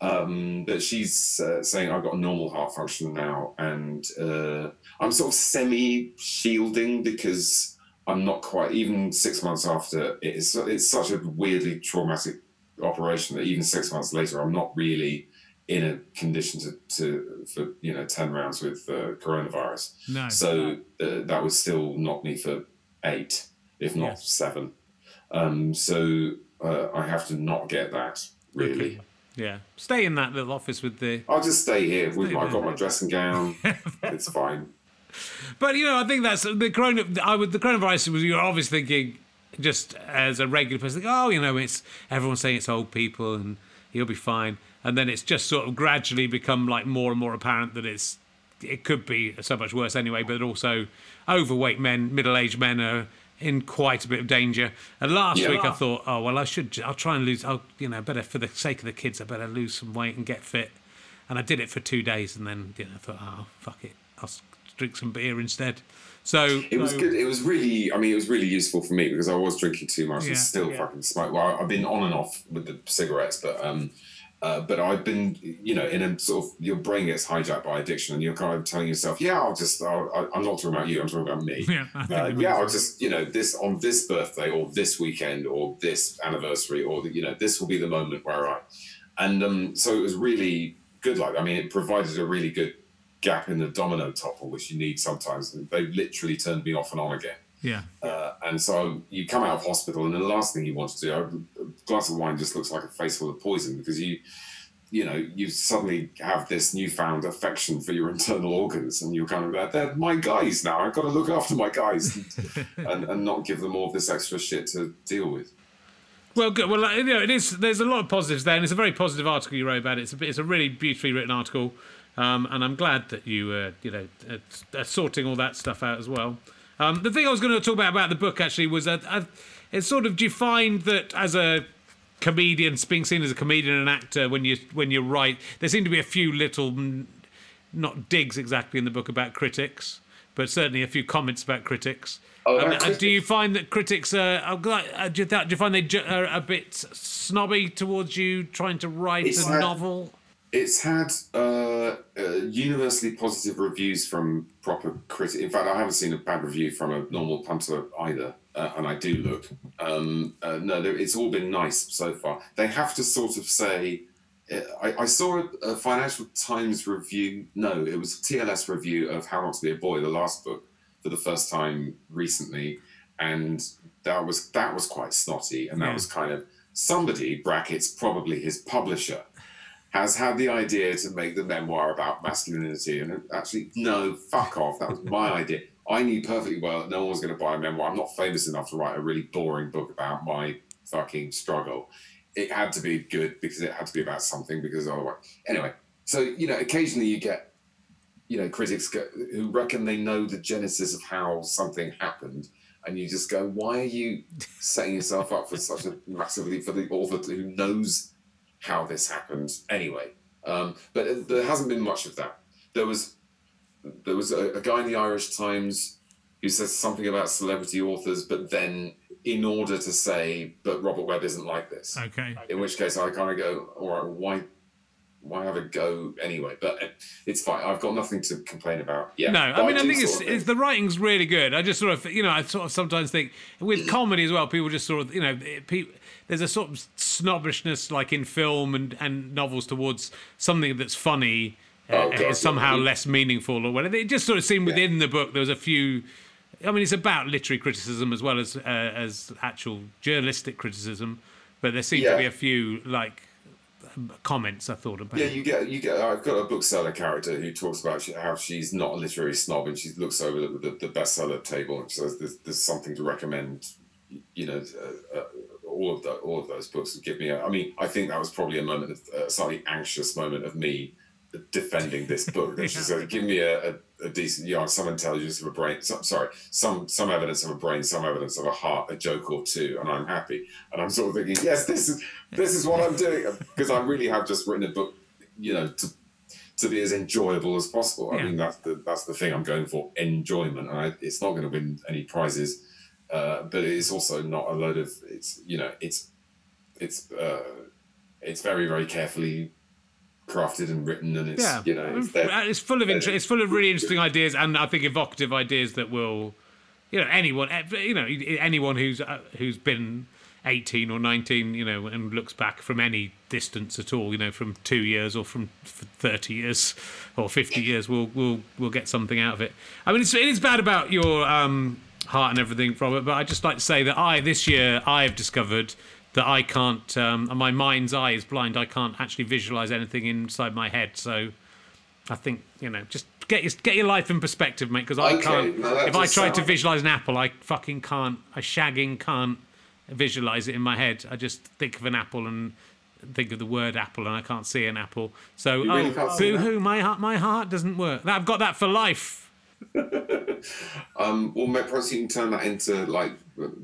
Um, but she's uh, saying I've got a normal heart function now, and uh, I'm sort of semi shielding because I'm not quite even six months after it's it's such a weirdly traumatic operation that even six months later I'm not really in a condition to, to for you know ten rounds with uh, coronavirus. No. So uh, that would still knock me for eight, if not Yes. seven. Um, so uh, I have to not get that really. Okay. Yeah. Stay in that little office with the. I'll just stay here. With my, I've got my dressing gown. it's fine. But you know, I think that's the corona. I would the coronavirus was you're obviously thinking just as a regular person, think, oh, you know, it's everyone's saying it's old people and he'll be fine, and then it's just sort of gradually become like more and more apparent that it's it could be so much worse anyway. But also, overweight men, middle-aged men are in quite a bit of danger. And last Yeah. week I thought, oh well, I should. I'll try and lose. I'll you know better for the sake of the kids. I better lose some weight and get fit. And I did it for two days, and then you know I thought, oh fuck it, I'll drink some beer instead. So It was so- good. It was really, I mean, it was really useful for me because I was drinking too much Yeah, and still yeah. fucking smoke. Well, I've been on and off with the cigarettes, but um, uh, but I've been, you know, in a sort of your brain gets hijacked by addiction, and you're kind of telling yourself, yeah, I'll just, I'll, I- I'm not talking about you, I'm talking about me. Yeah, Uh, yeah, I'll just, you know, this on this birthday or this weekend or this anniversary or the, you know, this will be the moment where I, and um, so it was really good. Like, I mean, it provided a really good gap in the domino topple, which you need sometimes. They literally turned me off and on again. yeah. Uh, and so you come out of hospital, and the last thing you want to do, a glass of wine just looks like a face full of poison because you, you know, you suddenly have this newfound affection for your internal organs, and you're kind of like, they're my guys now. I've got to look after my guys and, and, and not give them all this extra shit to deal with. Well, good. Well, you know, it is. There's a lot of positives there, and it's a very positive article you wrote about it. It's a, it's a really beautifully written article, um, and I'm glad that you, uh, you know, uh, are sorting all that stuff out as well. Um, the thing I was going to talk about about the book actually was that uh, it's sort of do you find that as a comedian, being seen as a comedian and actor, when you when you write, there seem to be a few little, not digs exactly in the book about critics, but certainly a few comments about critics. Oh, Um, uh, do you find that critics are, are uh, do, you, do you find they are a bit snobby towards you trying to write It's a like- novel? It's had uh, uh, universally positive reviews from proper critics. In fact, I haven't seen a bad review from a normal punter either, uh, and I do look. Um, uh, no, there- it's all been nice so far. They have to sort of say. uh, I, I saw a, a Financial Times review. No, it was a TLS review of How Not to Be a Boy, the last book, for the first time recently, and that was that was quite snotty, and that Yeah. was kind of somebody brackets probably his publisher has had the idea to make the memoir about masculinity. And actually, no, fuck off. That was my idea. I knew perfectly well that no one was going to buy a memoir. I'm not famous enough to write a really boring book about my fucking struggle. It had to be good because it had to be about something because otherwise. Anyway, so, you know, occasionally you get, you know, critics go, who reckon they know the genesis of how something happened. And you just go, why are you setting yourself up for such a massively, for the author who knows how this happened anyway. Um, but there hasn't been much of that. There was there was a, a guy in the Irish Times who says something about celebrity authors, but then in order to say, but Robert Webb isn't like this. Okay. In which case I kind of go, all right, why why have a go anyway? But it's fine. I've got nothing to complain about. Yeah. No, I mean, I do think it's, it's the writing's really good. I just sort of, you know, I sort of sometimes think with comedy as well, people just sort of, you know, it- pe- there's a sort of snobbishness like in film and, and novels towards something that's funny uh, Oh, God, is somehow yeah. less meaningful or whatever. It just sort of seemed within the book there was a few. I mean, it's about literary criticism as well as uh, as actual journalistic criticism, but there seemed to be a few like comments I thought about. Yeah, you get you get. I've got a bookseller character who talks about how she's not a literary snob, and she looks over the, the, the bestseller table and says there's, there's something to recommend. You know, uh, uh, all of the, all of those books would give me. A, I mean, I think that was probably a moment of a slightly anxious moment of me defending this book. It's just like, give me a, a, a decent, you know, some intelligence of a brain. Some, sorry, some some evidence of a brain, some evidence of a heart, a joke or two, and I'm happy. And I'm sort of thinking, yes, this is this is what I'm doing because I really have just written a book, you know, to to be as enjoyable as possible. Yeah. I mean, that's the that's the thing I'm going for, enjoyment. And I, it's not going to win any prizes, uh, but it's also not a load of it's you know it's it's uh, it's very very carefully crafted and written, and it's Yeah, you know it's. Uh, it's full of inter- it's full of really interesting ideas, and I think evocative ideas that will, you know, anyone, eh, you know, anyone who's uh, who's been eighteen or nineteen, you know, and looks back from any distance at all, you know, from two years or from thirty years or fifty years, will will will get something out of it. I mean, it's, it is bad about your um, heart and everything, Robert, but I just like to say that I this year I have discovered that I can't, um, my mind's eye is blind. I can't actually visualize anything inside my head. So I think you know, just get your get your life in perspective, mate. Because I Okay, can't. that if I does try to visualize an apple, I fucking can't. I shagging can't visualize it in my head. I just think of an apple and think of the word apple, and I can't see an apple. So You really oh, boo hoo, my heart, my heart doesn't work. I've got that for life. Um, well, perhaps you can turn that into like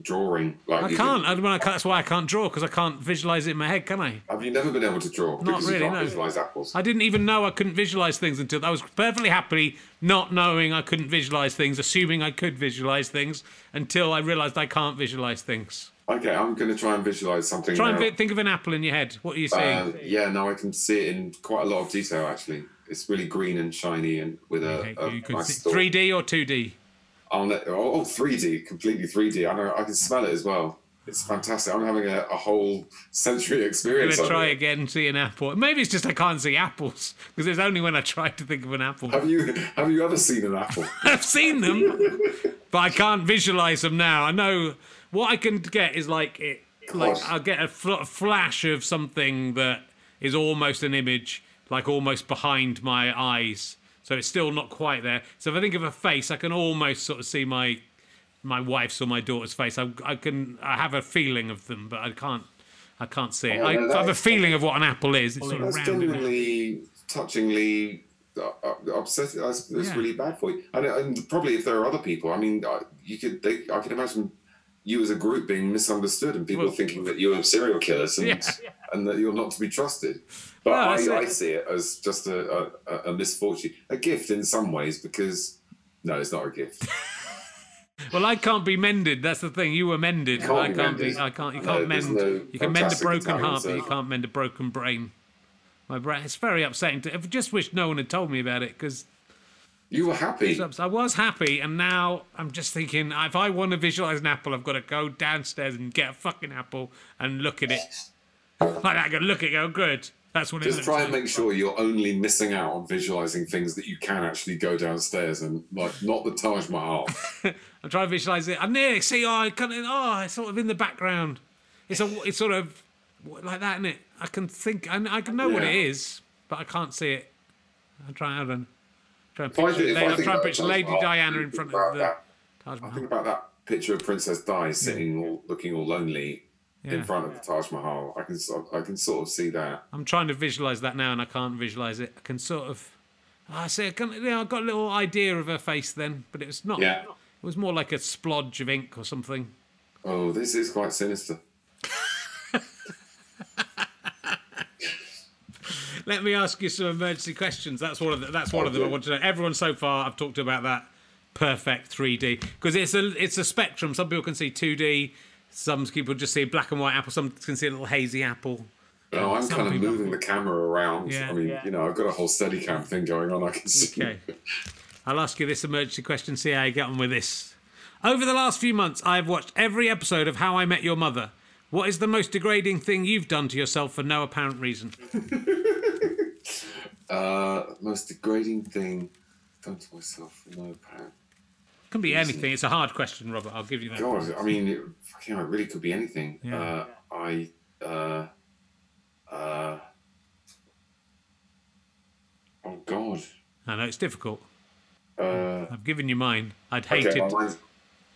drawing. Like I can't. can- I, well, I can't. That's why I can't draw because I can't visualize it in my head, can I? have you never been able to draw? because really, you can't no. visualize apples. I didn't even know I couldn't visualize things until I was perfectly happy not knowing I couldn't visualize things, assuming I could visualize things until I realized I can't visualize things. Okay, I'm going to try and visualize something. Try and now. vi- think of an apple in your head. What are you seeing? Uh, yeah, no, I can see it in quite a lot of detail. Actually, it's really green and shiny, and with a, a nice see- 3D or 2D? On oh, 3D, completely 3D. I know, I can smell it as well. It's fantastic. I'm having a, a whole sensory I'm experience. gonna try it. again and see an apple. Maybe it's just I can't see apples because it's only when I try to think of an apple. Have you have you ever seen an apple? I've seen them, but I can't visualize them now. I know what I can get is like it, like. I'll get a, fl- a flash of something that is almost an image, like almost behind my eyes. So it's still not quite there. So if I think of a face, I can almost sort of see my my wife's or my daughter's face. I, I can I have a feeling of them, but I can't I can't see it. Oh, I, I have a feeling of what an apple is. It's sort of round. genuinely, touchingly uh, uh, upsetting. That's, that's Yeah. really bad for you. And, and probably if there are other people, I mean, you could. They, I can imagine you as a group being misunderstood and people Well- thinking that you're serial killers and, Yeah. and that you're not to be trusted. But No, I, I see it as just a, a, a misfortune, a gift in some ways because no, it's not a gift. Well, I can't be mended. That's the thing. You were mended. can't I can't mended. be. I can't. You can't there's mend. no you can mend a broken heart, but you can't mend a broken brain. My brain. It's very upsetting. To, I just wish no one had told me about it because You were happy. I was happy, and now I'm just thinking if I want to visualize an apple, I've got to go downstairs and get a fucking apple and look at it. Like that, I go look at it. Go good. That's what it Just try and make sure you're only missing out on visualizing things that you can actually go downstairs and like not the Taj Mahal. I'm trying to visualize it. I'm near. See, oh, I kind of, oh, it's sort of in the background. It's a, it's sort of like that, isn't it? I can think, I, I can know what it is, but I can't see it. I'm trying, hold on. Try and If I picture, if I I'm think trying to about picture Lady Mahal, Diana in front of the that. Taj I Mahal. think about that picture of Princess Di sitting, all, looking all lonely Yeah. in front of the Taj Mahal. I can, I can sort of see that. I'm trying to visualize that now, and I can't visualize it. I can sort of, ah, I see, I can, you know, I got a little idea of her face then, but it was not. Yeah. It was more like a splodge of ink or something. Oh, this is quite sinister. Let me ask you some emergency questions. That's one of the, that's one of them I want to know. Everyone so far, I've talked about that perfect 3D because it's a it's a spectrum. Some people can see 2D. Some people just see a black and white apple. Some can see a little hazy apple. Oh, I'm Some kind of people- moving the camera around. Yeah. I mean, you know, I've got a whole steady cam thing going on. I can see. Okay. I'll ask you this emergency question. See how you get on with this. Over the last few months, I have watched every episode of How I Met Your Mother. What is the most degrading thing you've done to yourself for no apparent reason? Uh, most degrading thing done to myself. For no apparent. Can be anything. It's a hard question, Robert. I'll give you that. God, I mean, it, fucking, hell, it really could be anything. Yeah. Uh, I, uh, uh, oh God. I know it's difficult. Uh, I've given you mine. I'd hate okay, it. my mind's,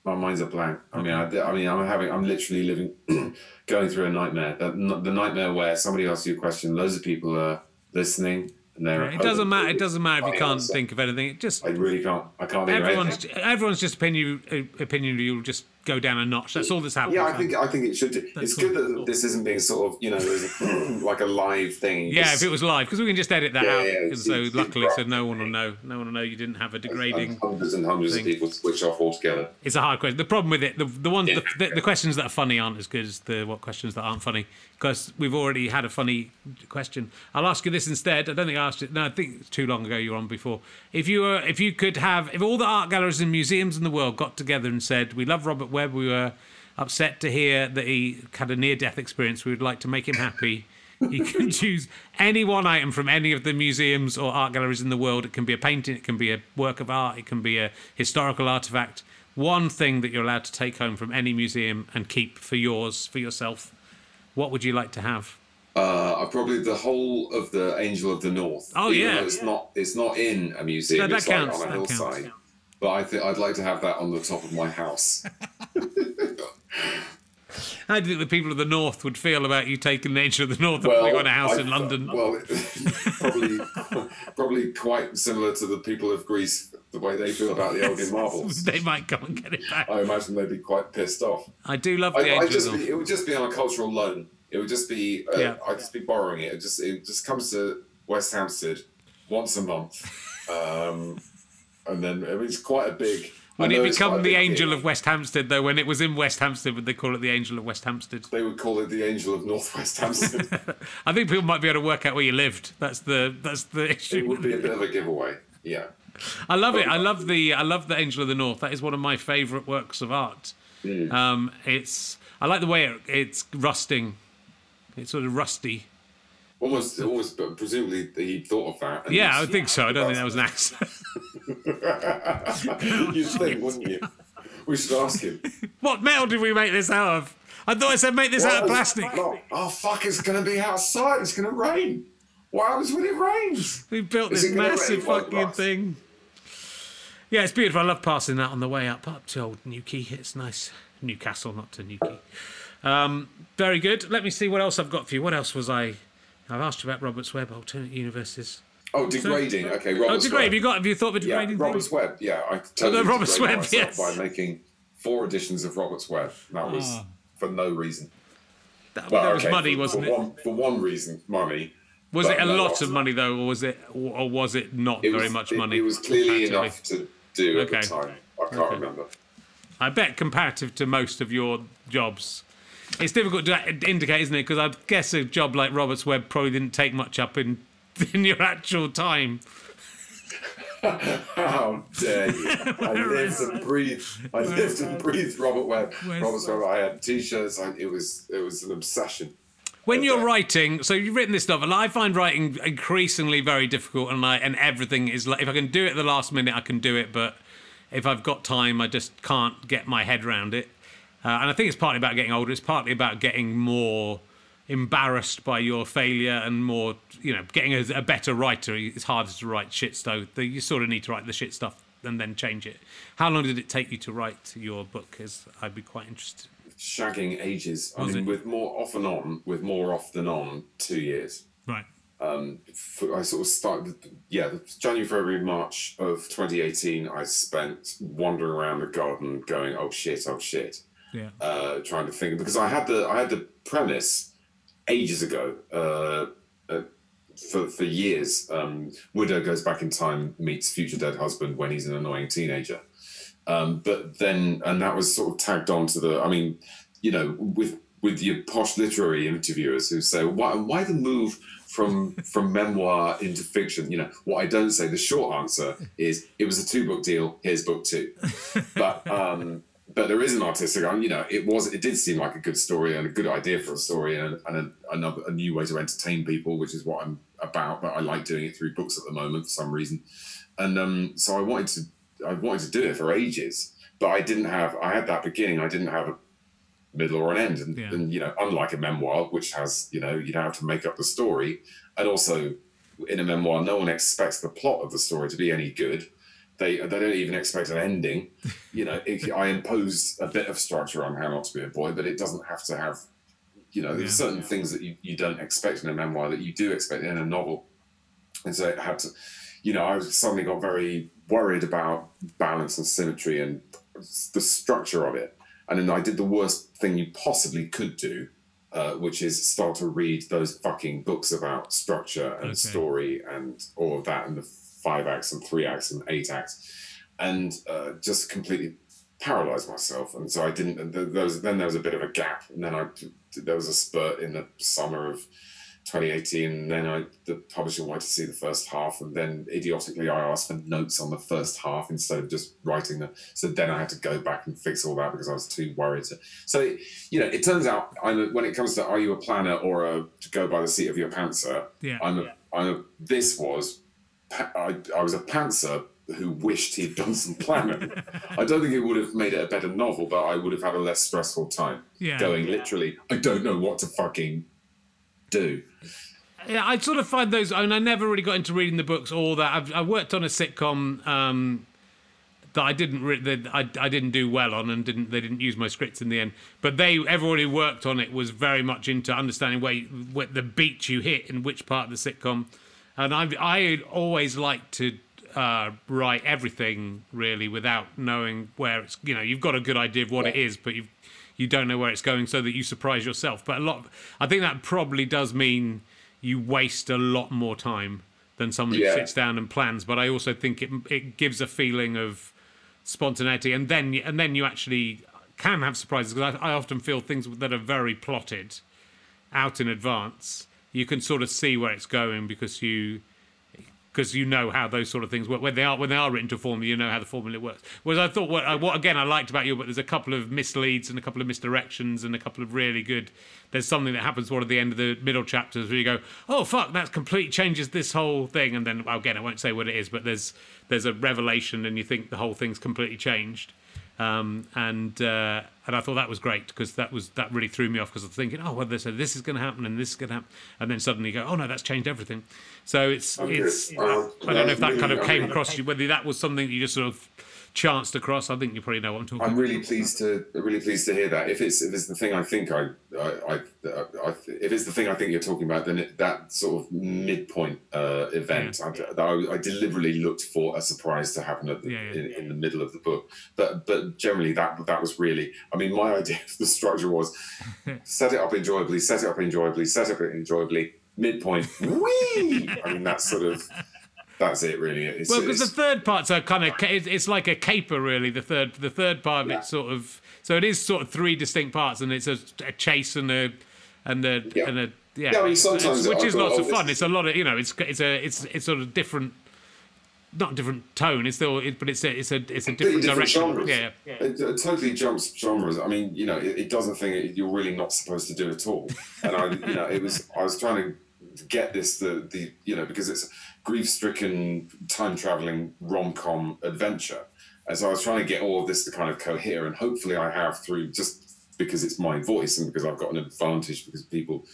my mind's a blank. I mean, I, I mean, I'm having, I'm literally living, going through a nightmare. The, the nightmare where somebody asks you a question, loads of people are listening, And they're It doesn't matter. It doesn't matter if you can't answer. think of anything. It just I really can't. I can't everyone's anything. everyone's just opinion opinion you'll just go down a notch. That's all that's happening. Yeah, I think I think it should. Do. It's good cool. that this isn't being sort of you know like a live thing. Yeah, if it was live, because we can just edit that Yeah, out. yeah, it's- so it's- luckily, it's so no one will know. No one will know you didn't have a degrading. and hundreds and hundreds thing. of people switch off altogether. It's a hard question. The problem with it, the the ones, the, Yeah. the, the questions that are funny aren't as good as the what questions that aren't funny. Because we've already had a funny question. I'll ask you this instead. I don't think I asked it. No, I think it's too long ago. You were on before. If you were, if you could have, if all the art galleries and museums in the world got together and said, "We love Robert Webb. We were upset to hear that he had a near-death experience. We would like to make him happy." You can choose any one item from any of the museums or art galleries in the world. It can be a painting, it can be a work of art, it can be a historical artifact. One thing that you're allowed to take home from any museum and keep for yours, for yourself. What would you like to have? Uh, probably the whole of the Angel of the North. Oh, yeah. It's not. It's not in a museum. No, that it's counts, like on a that hillside. counts. But I think I'd like to have that on the top of my house. How do you think the people of the North would feel about you taking the Angel of the North and putting on a house I- in London? Well, probably, probably quite similar to the people of Greece, the way they feel about the Elgin marbles. they might come and get it back. I imagine they'd be quite pissed off. I do love the I, I just the North. be, it would just be on a cultural loan. It would just be. Uh, Yeah. I'd just be borrowing it. It just it just comes to West Hampstead once a month, um, and then I mean, it's quite a big. Would it become the Angel of West Hampstead though? When it was in West Hampstead, would they call it the Angel of West Hampstead? They would call it the Angel of Northwest Hampstead. I think people might be able to work out where you lived. That's the that's the it issue. would be a bit of a giveaway. Yeah. I love it. I love the I love the Angel of the North. That is one of my favourite works of art. Hmm. Um, it's I like the way it, it's rusting. It's sort of rusty. Almost, almost, but presumably he thought of that. Yeah, I think so. I don't think that was an accident. You'd think, wouldn't you? We should ask him. what metal did we make this out of? I thought I said make this out of plastic. Oh fuck! It's gonna be outside. It's gonna rain. What happens when it rains? We built Is this massive fucking thing. Yeah, it's beautiful. I love passing that on the way up up to old Newquay. It's nice. Newcastle, not to Newquay. Um, very good. Let me see what else I've got for you. What else was I? I've asked you about Robert's Web, alternate universes. Oh, degrading. Okay, Oh, Robert's degrade. Have Web. you got? Have you thought of a Yeah, degrading Robert's thing? Web. Yeah, I totally the Robert's degraded Web, myself yes. by making four editions of Robert's Web. That was Ah. for no reason. That, Well, that was okay, money, for, wasn't for it? One, for one reason, money. Was it a no, lot of money though, or was it, or was it not It very was, much it- money? It was clearly enough to do at Okay. the time. I can't Okay. remember. I bet comparative to most of your jobs. It's difficult to indicate, isn't it? Because I guess a job like Robert's Web probably didn't take much up in in your actual time. How dare you? I lived and breathed. I lived and breathed Robert Webb. Robert's Webb. I had T-shirts. I, it was it was an obsession. When you're writing, so you've written this novel. I find writing increasingly very difficult, and I and everything is like if I can do it at the last minute, I can do it. But if I've got time, I just can't get my head around it. Uh, and I think it's partly about getting older. It's partly about getting more embarrassed by your failure and more, you know, getting a, a better writer. It's harder to write shit stuff. You sort of need to write the shit stuff and then change it. How long did it take you to write your book? Because I'd be quite interested. Shagging ages. I Was mean, it? with more off and on, with more off than on, two years. Right. I sort of started, yeah, January, February, March of 2018. I spent wandering around the garden, going, "Oh shit, oh shit," Yeah. uh, trying to think because I had the I had the premise ages ago. Uh, uh, for, for years, um, widow goes back in time, meets future dead husband when he's an annoying teenager. Um, but then, and that was sort of tagged on to the. I mean, you know, with with your posh literary interviewers who say, why why the move from from memoir into fiction? You know, what I don't say. The short answer is it was a two book deal. Here's book two. But um, but there is an artistic. Mean, You know, it was it did seem like a good story and a good idea for a story and, and a, another a new way to entertain people, which is what I'm about. But I like doing it through books at the moment for some reason, and um, so I wanted to I wanted to do it for ages, but I didn't have I had that beginning. I didn't have a middle or an end, and, Yeah. and you know, unlike a memoir, which has you know you don't have to make up the story, and also in a memoir, no one expects the plot of the story to be any good. They, they don't even expect an ending. You know, it, I impose a bit of structure on How Not to Be a Boy, but it doesn't have to have, you know, there's Yeah. certain things that you, you don't expect in a memoir that you do expect in a novel. and so it had to, you know, I suddenly got very worried about balance and symmetry and the structure of it. And then I did the worst thing you possibly could do, uh, which is start to read those fucking books about structure and Okay. story and all of that, and the five acts and three acts and eight acts, and uh, just completely paralyzed myself. And so I didn't. There was, then there was a bit of a gap, and then I there was a spurt in the summer of 2018, and then I the publisher wanted to see the first half, and then idiotically I asked for notes on the first half instead of just writing them. So then I had to go back and fix all that because I was too worried. To, so you know, it turns out I'm a, when it comes to are you a planner or a to go by the seat of your pantser, Yeah. I'm a, I'm a this was I, I was a pantser who wished he'd done some planning. I don't think it would have made it a better novel, but I would have had a less stressful time Yeah. going literally. I don't know what to fucking do. Yeah, I sort of find those. I mean, I never really got into reading the books or that. I've, I worked on a sitcom um, that I didn't re- that I, I didn't do well on, and didn't they didn't use my scripts in the end. But they everyone who worked on it was very much into understanding where, you, where the beat you hit in which part of the sitcom. And I I always like to uh, write everything really without knowing where it's. You know, you've got a good idea of what it is, but you've you don't know where it's going so that you surprise yourself. But a lot, I think that probably does mean you waste a lot more time than someone Yeah. who sits down and plans. But I also think it it gives a feeling of spontaneity, and then and then you actually can have surprises. Because I, I often feel things that are very plotted out in advance. You can sort of see where it's going because you because you know how those sort of things work when they are when they are written to formula. You know how the formula works. Whereas I thought what, I- what again I liked about you, but there's a couple of misleads and a couple of misdirections and a couple of really good. There's something that happens one toward the end of the middle chapters where you go, oh fuck, that completely changes this whole thing, and then well, again I won't say what it is, but there's there's a revelation and you think the whole thing's completely changed. Um, and uh, and I thought that was great because that was that really threw me off because I was thinking, oh well, they said this is going to happen and this is going to happen, and then suddenly you go, oh no, that's changed everything. So it's Okay. it's Well, I don't know if that kind of came across you, whether that was something that you just sort of chanced across. I think you probably know what I'm talking. About. I'm about. really pleased to really pleased to hear that. If it's if it's the thing I think I I, I, I if it's the thing I think you're talking about, then it, that sort of midpoint uh, event, I, I, I deliberately looked for a surprise to happen at the, Yeah, yeah. In, in the middle of the book. But but generally that that was really. I mean, my idea of the structure was set it up enjoyably, set it up enjoyably, set it up enjoyably. Midpoint, whee! I mean, that's sort of that's it, really. It's, Well, because the third part's a kind of it's it's like a caper, really. The third the third part of Yeah. it sort of so it is sort of three distinct parts, and it's a, a chase and a and a Yeah. and a yeah, Yeah, I mean, sometimes which is lots of fun. is- It's a lot of you know, it's it's a it's it's sort of different, not different tone. It's still, it, but it's a it's a it's a completely different direction. genres. Yeah, It, it totally jumps genres. I mean, you know, it, it does a thing that you're really not supposed to do at all. And I, you know, it was I was trying to get this the the you know because it's grief-stricken time traveling rom-com adventure, and so I was trying to get all of this to kind of cohere, and hopefully I have through just because it's my voice and because I've got an advantage because people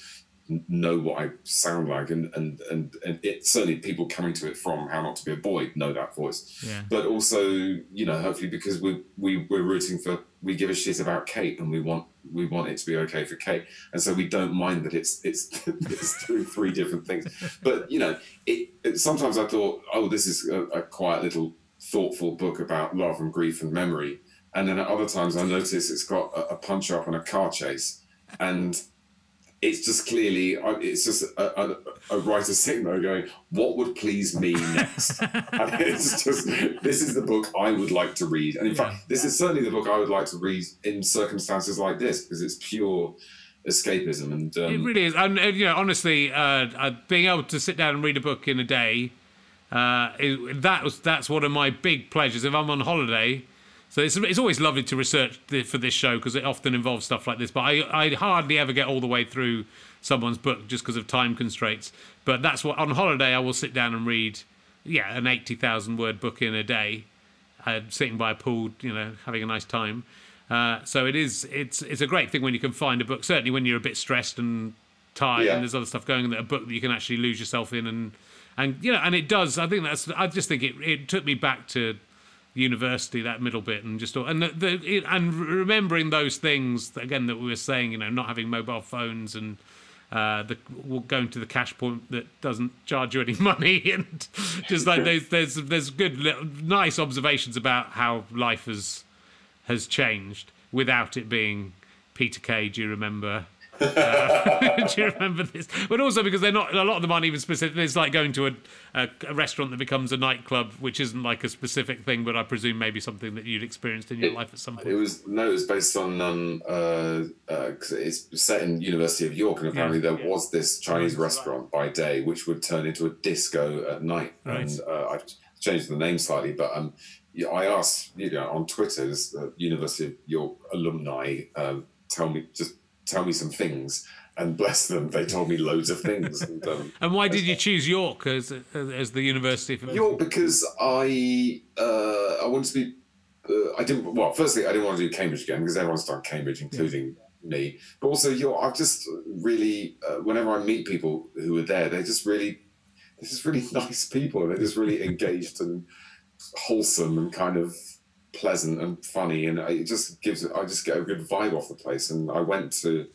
know what I sound like, and and and and it certainly people coming to it from How Not to Be a Boy know that voice yeah. but also you know hopefully because we we we're rooting for we give a shit about Kate and we want we want it to be okay for Kate and so we don't mind that it's it's it's doing three different things. But you know it, it sometimes I thought oh this is a, a quiet little thoughtful book about love and grief and memory. And then at other times I notice it's got a, a punch up and a car chase. And it's just clearly it's just a, a, a writer sitting there going what would please me next and it's just this is the book I would like to read and in Yeah. fact this is certainly the book I would like to read in circumstances like this because it's pure escapism and um, It really is, and uh, you know, honestly, uh, uh, being able to sit down and read a book in a day, uh, it, that was that's one of my big pleasures. If I'm on holiday, so it's it's always lovely to research the, for this show because it often involves stuff like this. But I I hardly ever get all the way through someone's book just because of time constraints. But that's what on holiday I will sit down and read, yeah, an eighty thousand word book in a day, uh, sitting by a pool, you know, having a nice time. Uh, so it is. It's it's a great thing when you can find a book. Certainly when you're a bit stressed and tired, Yeah. and there's other stuff going on. That a book that you can actually lose yourself in, and and you know, and it does. I think that's. I just think it it took me back to university that middle bit and just and the, the and remembering those things again that we were saying. You know, not having mobile phones and. uh, the going to the cash point that doesn't charge you any money, and just like there's there's there's good little, nice observations about how life has has changed without it being Peter Kay. Do you remember? Uh, do you remember this? But also because they're not a lot of them aren't even specific. It's like going to a, a, a, restaurant that becomes a nightclub, which isn't like a specific thing, but I presume maybe something that you'd experienced in your it, life at some point. It was no, it was based on um, uh, uh, it's set in University of York, and apparently yeah. there was this Chinese restaurant by day which would turn into a disco at night, right. and uh, I changed the name slightly, but um, I asked you know on Twitter, uh, University of York alumni um, tell me just tell me some things and bless them, they told me loads of things. And, um, and why did you choose York as as the university? For- York because I uh, I wanted to be. Uh, I didn't. Well, firstly, I didn't want to do Cambridge again because everyone's done Cambridge, including yeah. me. But also, York. I've just really. Uh, whenever I meet people who are there, they're just really. They're just really nice people. And they're just really engaged and wholesome and kind of pleasant and funny, and it just gives. I just get a good vibe off the place. And I went to.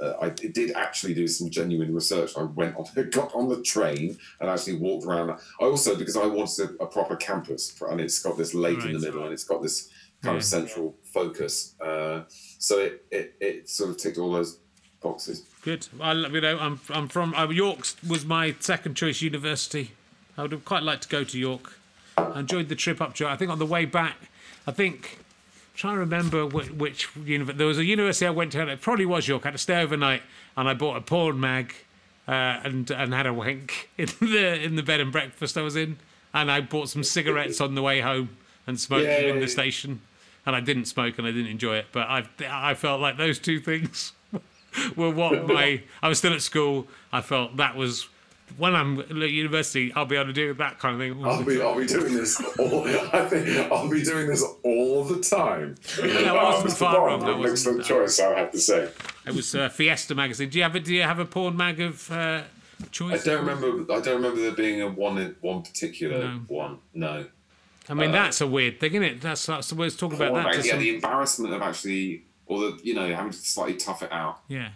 Uh, I did actually do some genuine research. I went on, got on the train and actually walked around. I also because I wanted a, a proper campus, and it's got this lake right. in the middle, and it's got this kind yeah. of central focus. Uh, so it, it it sort of ticked all those boxes. Good. I you know I'm I'm from uh, York was my second choice university. I would have quite liked to go to York. I enjoyed the trip up to. I think on the way back I think trying to remember which, which university. There was a university I went to. It probably was York. I had to stay overnight, and I bought a porn mag, uh, and and had a wank in the in the bed and breakfast I was in, and I bought some cigarettes on the way home and smoked yeah, them in the station. And I didn't smoke and I didn't enjoy it, but I I felt like those two things were what my I was still at school. I felt that was when I'm at university, I'll be able to do that kind of thing. I'll be, I'll be doing this all. I think I'll be doing this all the time. Yeah, wasn't uh, far wrong. That was excellent choice, I have to say. It was uh, Fiesta magazine. Do you have a Do you have a porn mag of uh, choice? I don't remember. I don't remember there being a one one particular no. one. No. I mean, uh, that's a weird thing, isn't it? That's that's the way to talk about that. Mag, yeah, some... the embarrassment of actually, or the you know having to slightly tough it out. Yeah.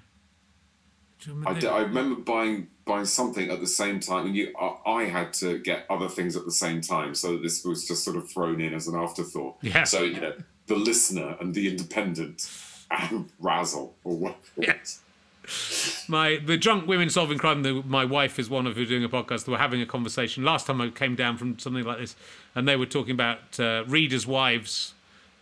I, d- I remember buying buying something at the same time, and you I had to get other things at the same time, so this was just sort of thrown in as an afterthought. Yeah. So you know, the listener and the independent and Razzle or what? Yes. My the drunk women solving crime. The, my wife is one of who doing a podcast. They were having a conversation last time I came down from something like this, and they were talking about uh, readers' wives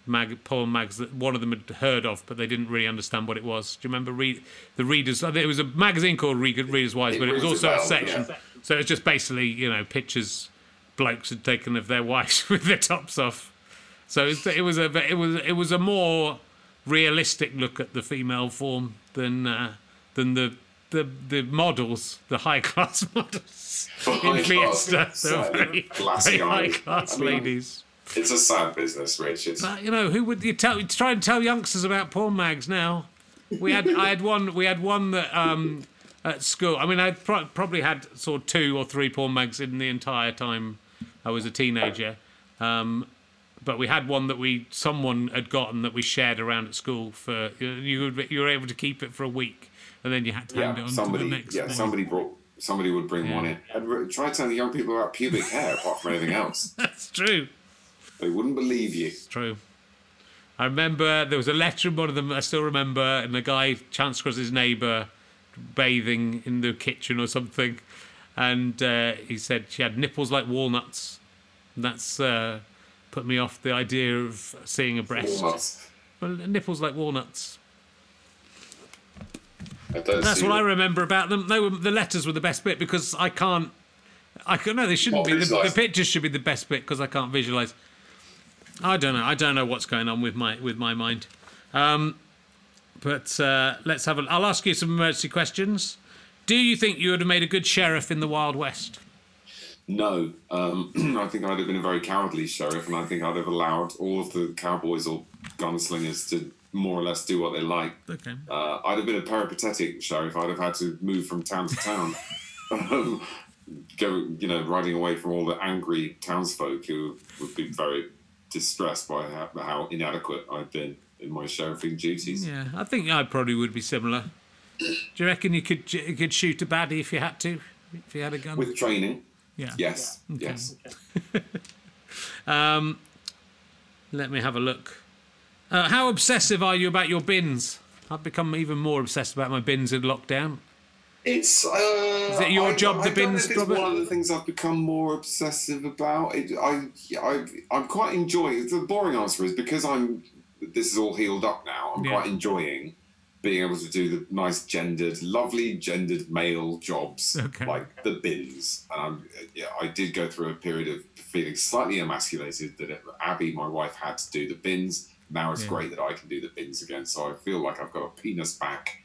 mag, poem mags that one of them had heard of, but they didn't really understand what it was. Do you remember read the readers? It was a magazine called Reader's Wise, it but it was also well, a section. Yeah. So it was just basically you know pictures blokes had taken of their wives with their tops off. So it was, it was a it was it was a more realistic look at the female form than uh, than the the the models, the high class models in Fiesta. They very, very high class I mean, ladies. It's a sad business, Rich. It's... But you know, who would you tell? Try and tell youngsters about porn mags now. We had, I had one. We had one that um, at school. I mean, I pro- probably had sort of two or three porn mags in the entire time I was a teenager. Um, but we had one that we someone had gotten that we shared around at school for you. You were able to keep it for a week, and then you had to yeah, hand it on somebody, to the next. Yeah, day. somebody brought. Somebody would bring yeah. one in. And try telling young people about pubic hair apart from anything else. That's true. They wouldn't believe you. True. I remember there was a letter in one of them. I still remember, and the guy chanced across his neighbour bathing in the kitchen or something, and uh, he said she had nipples like walnuts. And that's uh, put me off the idea of seeing a breast. Walnuts. Well, nipples like walnuts. That's what I remember about them. They were, the letters were the best bit because I can't. I can no, they shouldn't be. The, the, pictures should be the best bit because I can't visualize. I don't know. I don't know what's going on with my with my mind. Um, but uh, let's have a. I'll ask you some emergency questions. Do you think you would have made a good sheriff in the Wild West? No, um, I think I'd have been a very cowardly sheriff, and I think I'd have allowed all of the cowboys or gunslingers to more or less do what they like. Okay. Uh, I'd have been a peripatetic sheriff. I'd have had to move from town to town, um, go, you know, riding away from all the angry townsfolk who would be very distressed by how, how inadequate I've been in my sheriffing duties. Yeah, I think I probably would be similar. Do you reckon you could you could shoot a baddie if you had to, if you had a gun? With training, yeah. yes, yes. Um, let me have a look. Uh, how obsessive are you about your bins? I've become even more obsessed about my bins in lockdown. It's. Uh, Is it your I- job, the I don't know bins, if it's Robert? one of the things I've become more obsessive about. It, I, I, I'm quite enjoying. The boring answer is because I'm. This is all healed up now. I'm Yeah. quite enjoying being able to do the nice gendered, lovely gendered male jobs Okay. like the bins. And I'm, yeah, I did go through a period of feeling slightly emasculated that it, Abby, my wife, had to do the bins. Now it's Yeah. great that I can do the bins again. So I feel like I've got a penis back.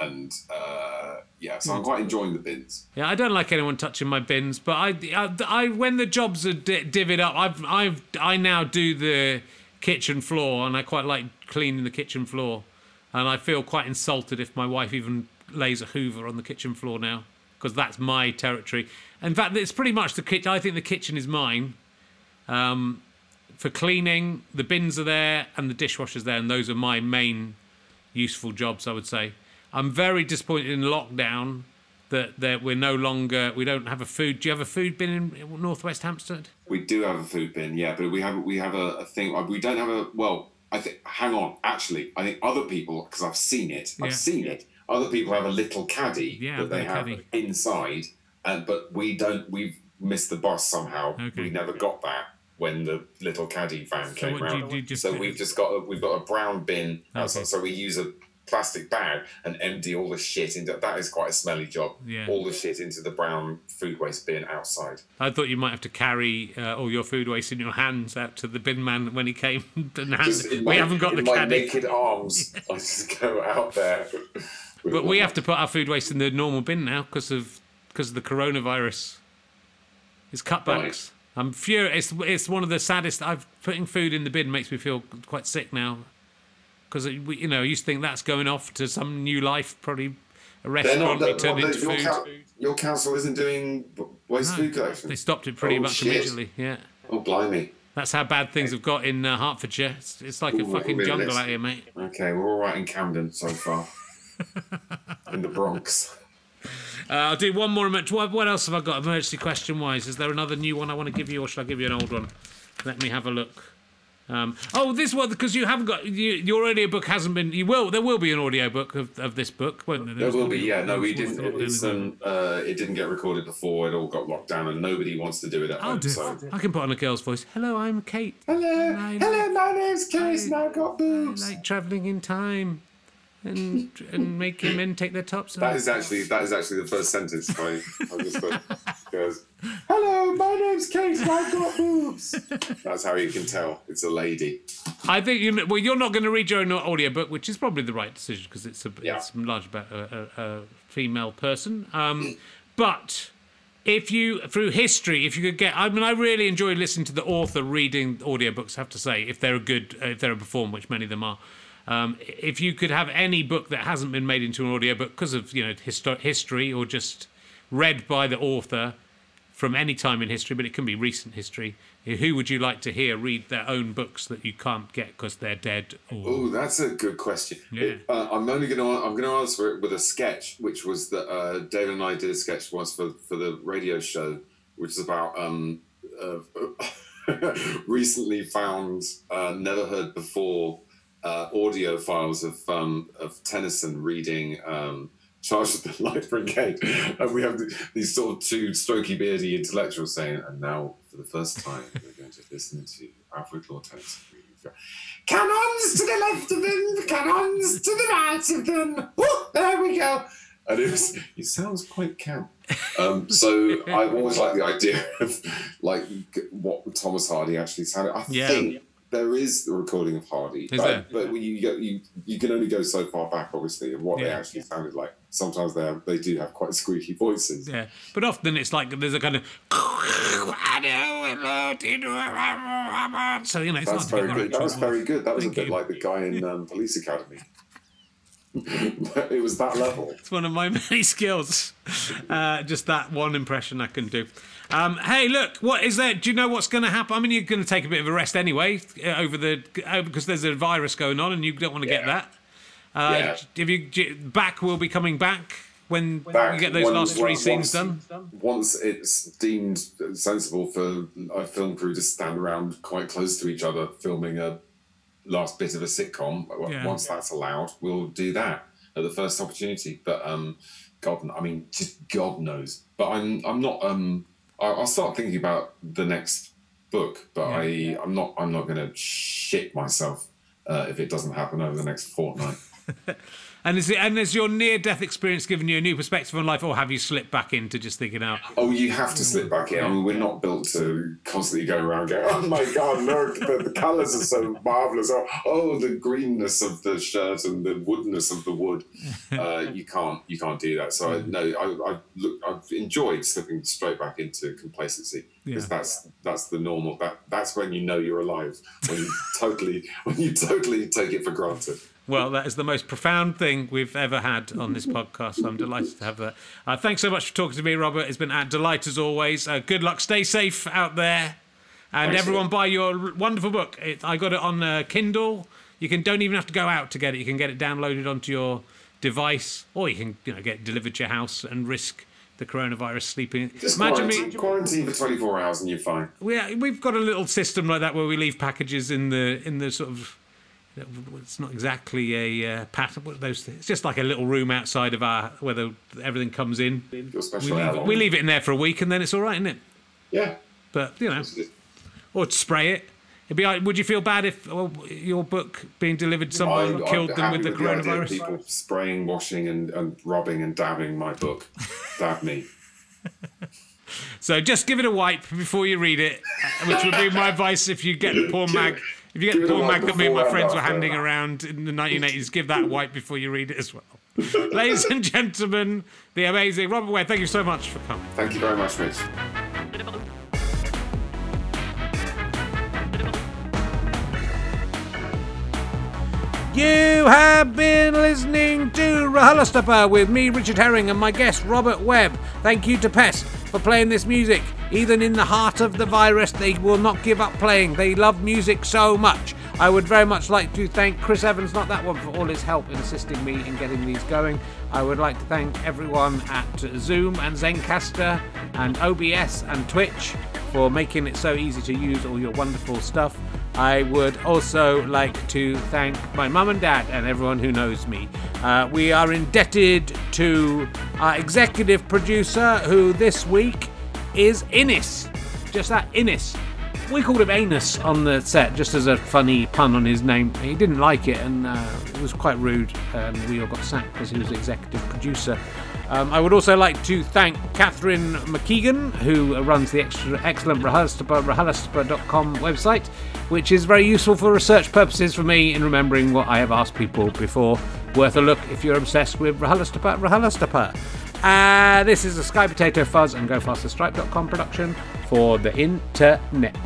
And uh, yeah, so Hmm. I'm quite enjoying the bins. Yeah, I don't like anyone touching my bins, but I, I, I when the jobs are di- divvied up, I've, I've, I now do the kitchen floor, and I quite like cleaning the kitchen floor, and I feel quite insulted if my wife even lays a Hoover on the kitchen floor now, because that's my territory. In fact, it's pretty much the kitchen. I think the kitchen is mine. Um, for cleaning, the bins are there, and the dishwasher's there, and those are my main useful jobs, I would say. I'm very disappointed in lockdown that that we're no longer we don't have a food. Do you have a food bin in Northwest Hampstead? We do have a food bin, yeah, but we have we have a, a thing. uh, We don't have a well. I think. Hang on. Actually, I think other people because I've seen it. Yeah. I've seen it. Other people have a little caddy Yeah, that they have caddy. inside, and but we don't. We've missed the bus somehow. Okay. We never got that when the little caddy van came what do you round. just so we've just got a, we've got a brown bin. outside, Okay. So we use a plastic bag and empty all the shit into that is quite a smelly job. Yeah. All the shit into the brown food waste bin outside. I thought you might have to carry uh, all your food waste in your hands out to the bin man when he came. and hand, we my- haven't got the my caddy, naked arms. I just go out there. but we have to put our food waste in the normal bin now because of because of the coronavirus. It's cutbacks. Right. I'm furious. It's, it's one of the saddest. I've putting food in the bin makes me feel quite sick now because you know you used to think that's going off to some new life, probably a restaurant not. turned into your, food. coun- your council isn't doing waste food collection. They stopped it pretty Oh, much shit. immediately. Yeah. Oh blimey. That's how bad things have got in uh, Hertfordshire. It's, it's like a fucking jungle out here, mate. Okay, we're all right in Camden so far. in the Bronx. Uh, I'll do one more. what else have I got emergency question wise? Is there another new one I want to give you, or should I give you an old one? Let me have a look. Um, oh, this one because you haven't got you, your audiobook hasn't been. You will. There will be an audiobook of, of this book, won't there? There There's will be, yeah. No, we didn't. It's, um, uh, it didn't get recorded before. It all got locked down, and nobody wants to do it at I'll home. do. So. I can put on a girl's voice. Hello, I'm Kate. Hello, I- hello. My name's Kate, and I've got I boobs. like travelling in time, and and making men take their tops off. That is actually that is actually the first sentence I, I just put. Goes, hello, my name's Kate, and I've got boobs. That's how you can tell it's a lady. I think you. Well, you're not going to read your own audiobook, which is probably the right decision because it's a, Yeah. it's large about a, a, a female person. Um, but if you through history, if you could get, I mean, I really enjoy listening to the author reading audiobooks. I have to say, if they're a good, uh, if they're a perform, which many of them are. Um, if you could have any book that hasn't been made into an audiobook because of you know histo- history or just read by the author from any time in history, but it can be recent history. Who would you like to hear read their own books that you can't get because they're dead? Or Oh, that's a good question. Yeah. It- uh, I'm only going to I'm going to answer it with a sketch, which was that uh, David and I did a sketch once for for the radio show, which is about um, uh, recently found, uh, never heard before, uh, audio files of um, of Tennyson reading. Um, Charge of the Light Brigade, and we have these sort of two strokey, beardy intellectuals saying, "And now, for the first time, we're going to listen to Alfred reading Cannons to the left of them, cannons to the right of them. Woo, there we go. And it was, it sounds quite camp. Um, so I've always like the idea of like what Thomas Hardy actually sounded. I Yeah. think there is the recording of Hardy, Is but, but you, go, you you can only go so far back, obviously, of what they Yeah. actually sounded like. Sometimes they have, they do have quite squeaky voices. Yeah, but often it's like there's a kind of. So you know, it's That's not very good. That was very good. That was Thank a bit you. like the guy in um, Police Academy. it was that level. It's one of my many skills. Uh, just that one impression I can do. Um, hey, look, what is there? Do you know what's going to happen? I mean, you're going to take a bit of a rest anyway uh, over the uh, because there's a virus going on, and you don't want to get that. Uh, Yeah. If you back will be coming back when Back you get those one- last three one- scenes once- done. Once it's deemed sensible for a film crew to stand around quite close to each other filming a last bit of a sitcom, Yeah. once that's allowed, we'll do that at the first opportunity. But um, God, I mean, just God knows. But I'm, I'm not. Um, I'll start thinking about the next book, but I, I'm not. I'm not going to shit myself uh, if it doesn't happen over the next fortnight. And is it, and has your near death experience given you a new perspective on life, or have you slipped back into just thinking out? Oh, you have to slip back in. I mean, we're not built to constantly go around going, oh my God, look, the, the colours are so marvellous. Oh, oh, the greenness of the shirt and the woodness of the wood. Uh, you can't you can't do that. So, I, no, I, I look, I've enjoyed slipping straight back into complacency because Yeah. that's that's the normal. That That's when you know you're alive, when you totally, when you totally take it for granted. Well, that is the most profound thing we've ever had on this podcast. So I'm delighted to have that. Uh, thanks so much for talking to me, Robert. It's been a delight as always. Uh, good luck. Stay safe out there. And Thanks, everyone buy your wonderful book. It, I got it on uh, Kindle. You can don't even have to go out to get it. You can get it downloaded onto your device, or you can you know get it delivered to your house and risk the coronavirus sleeping. Just Imagine quarantine, me. quarantine for 24 hours and you're fine. We we've got a little system like that where we leave packages in the in the sort of. It's not exactly a uh, pattern. Those? Things? It's just like a little room outside of our where the, everything comes in. We leave, airline. we leave it in there for a week and then it's all right, isn't it? Yeah. But you know, or spray it. It'd be. like- Would you feel bad if well, your book being delivered someone I'm- killed I'm them with the of coronavirus? People spraying, washing, and, and rubbing and dabbing my book. Dab me. So just give it a wipe before you read it, uh, which would be my advice if you get the poor mag. If you get give the it a mag that me and my friends were handing around in the 1980s, give that a wipe before you read it as well. Ladies and gentlemen, the amazing Robert Webb, thank you so much for coming. Thank you very much, Mitch. You have been listening to RHLSTP with me, Richard Herring, and my guest, Robert Webb. Thank you to Pest for playing this music. Even in the heart of the virus, they will not give up playing. They love music so much. I would very much like to thank Chris Evans, not that one, for all his help in assisting me in getting these going. I would like to thank everyone at Zoom and Zencastr and OBS and Twitch for making it so easy to use all your wonderful stuff. I would also like to thank my mum and dad and everyone who knows me. Uh, we are indebted to our executive producer, who this week is Innis. Just that, Innis. We called him Anus on the set, just as a funny pun on his name. He didn't like it, and uh, it was quite rude, and we all got sacked because he was executive producer. Um, I would also like to thank Catherine McKeegan, who runs the extra, excellent RHLSTP.com website, which is very useful for research purposes for me in remembering what I have asked people before. Worth a look if you're obsessed with RHLSTP, RHLSTP. Uh, this is a Sky Potato Fuzz and GoFasterStripe.com production for the internet.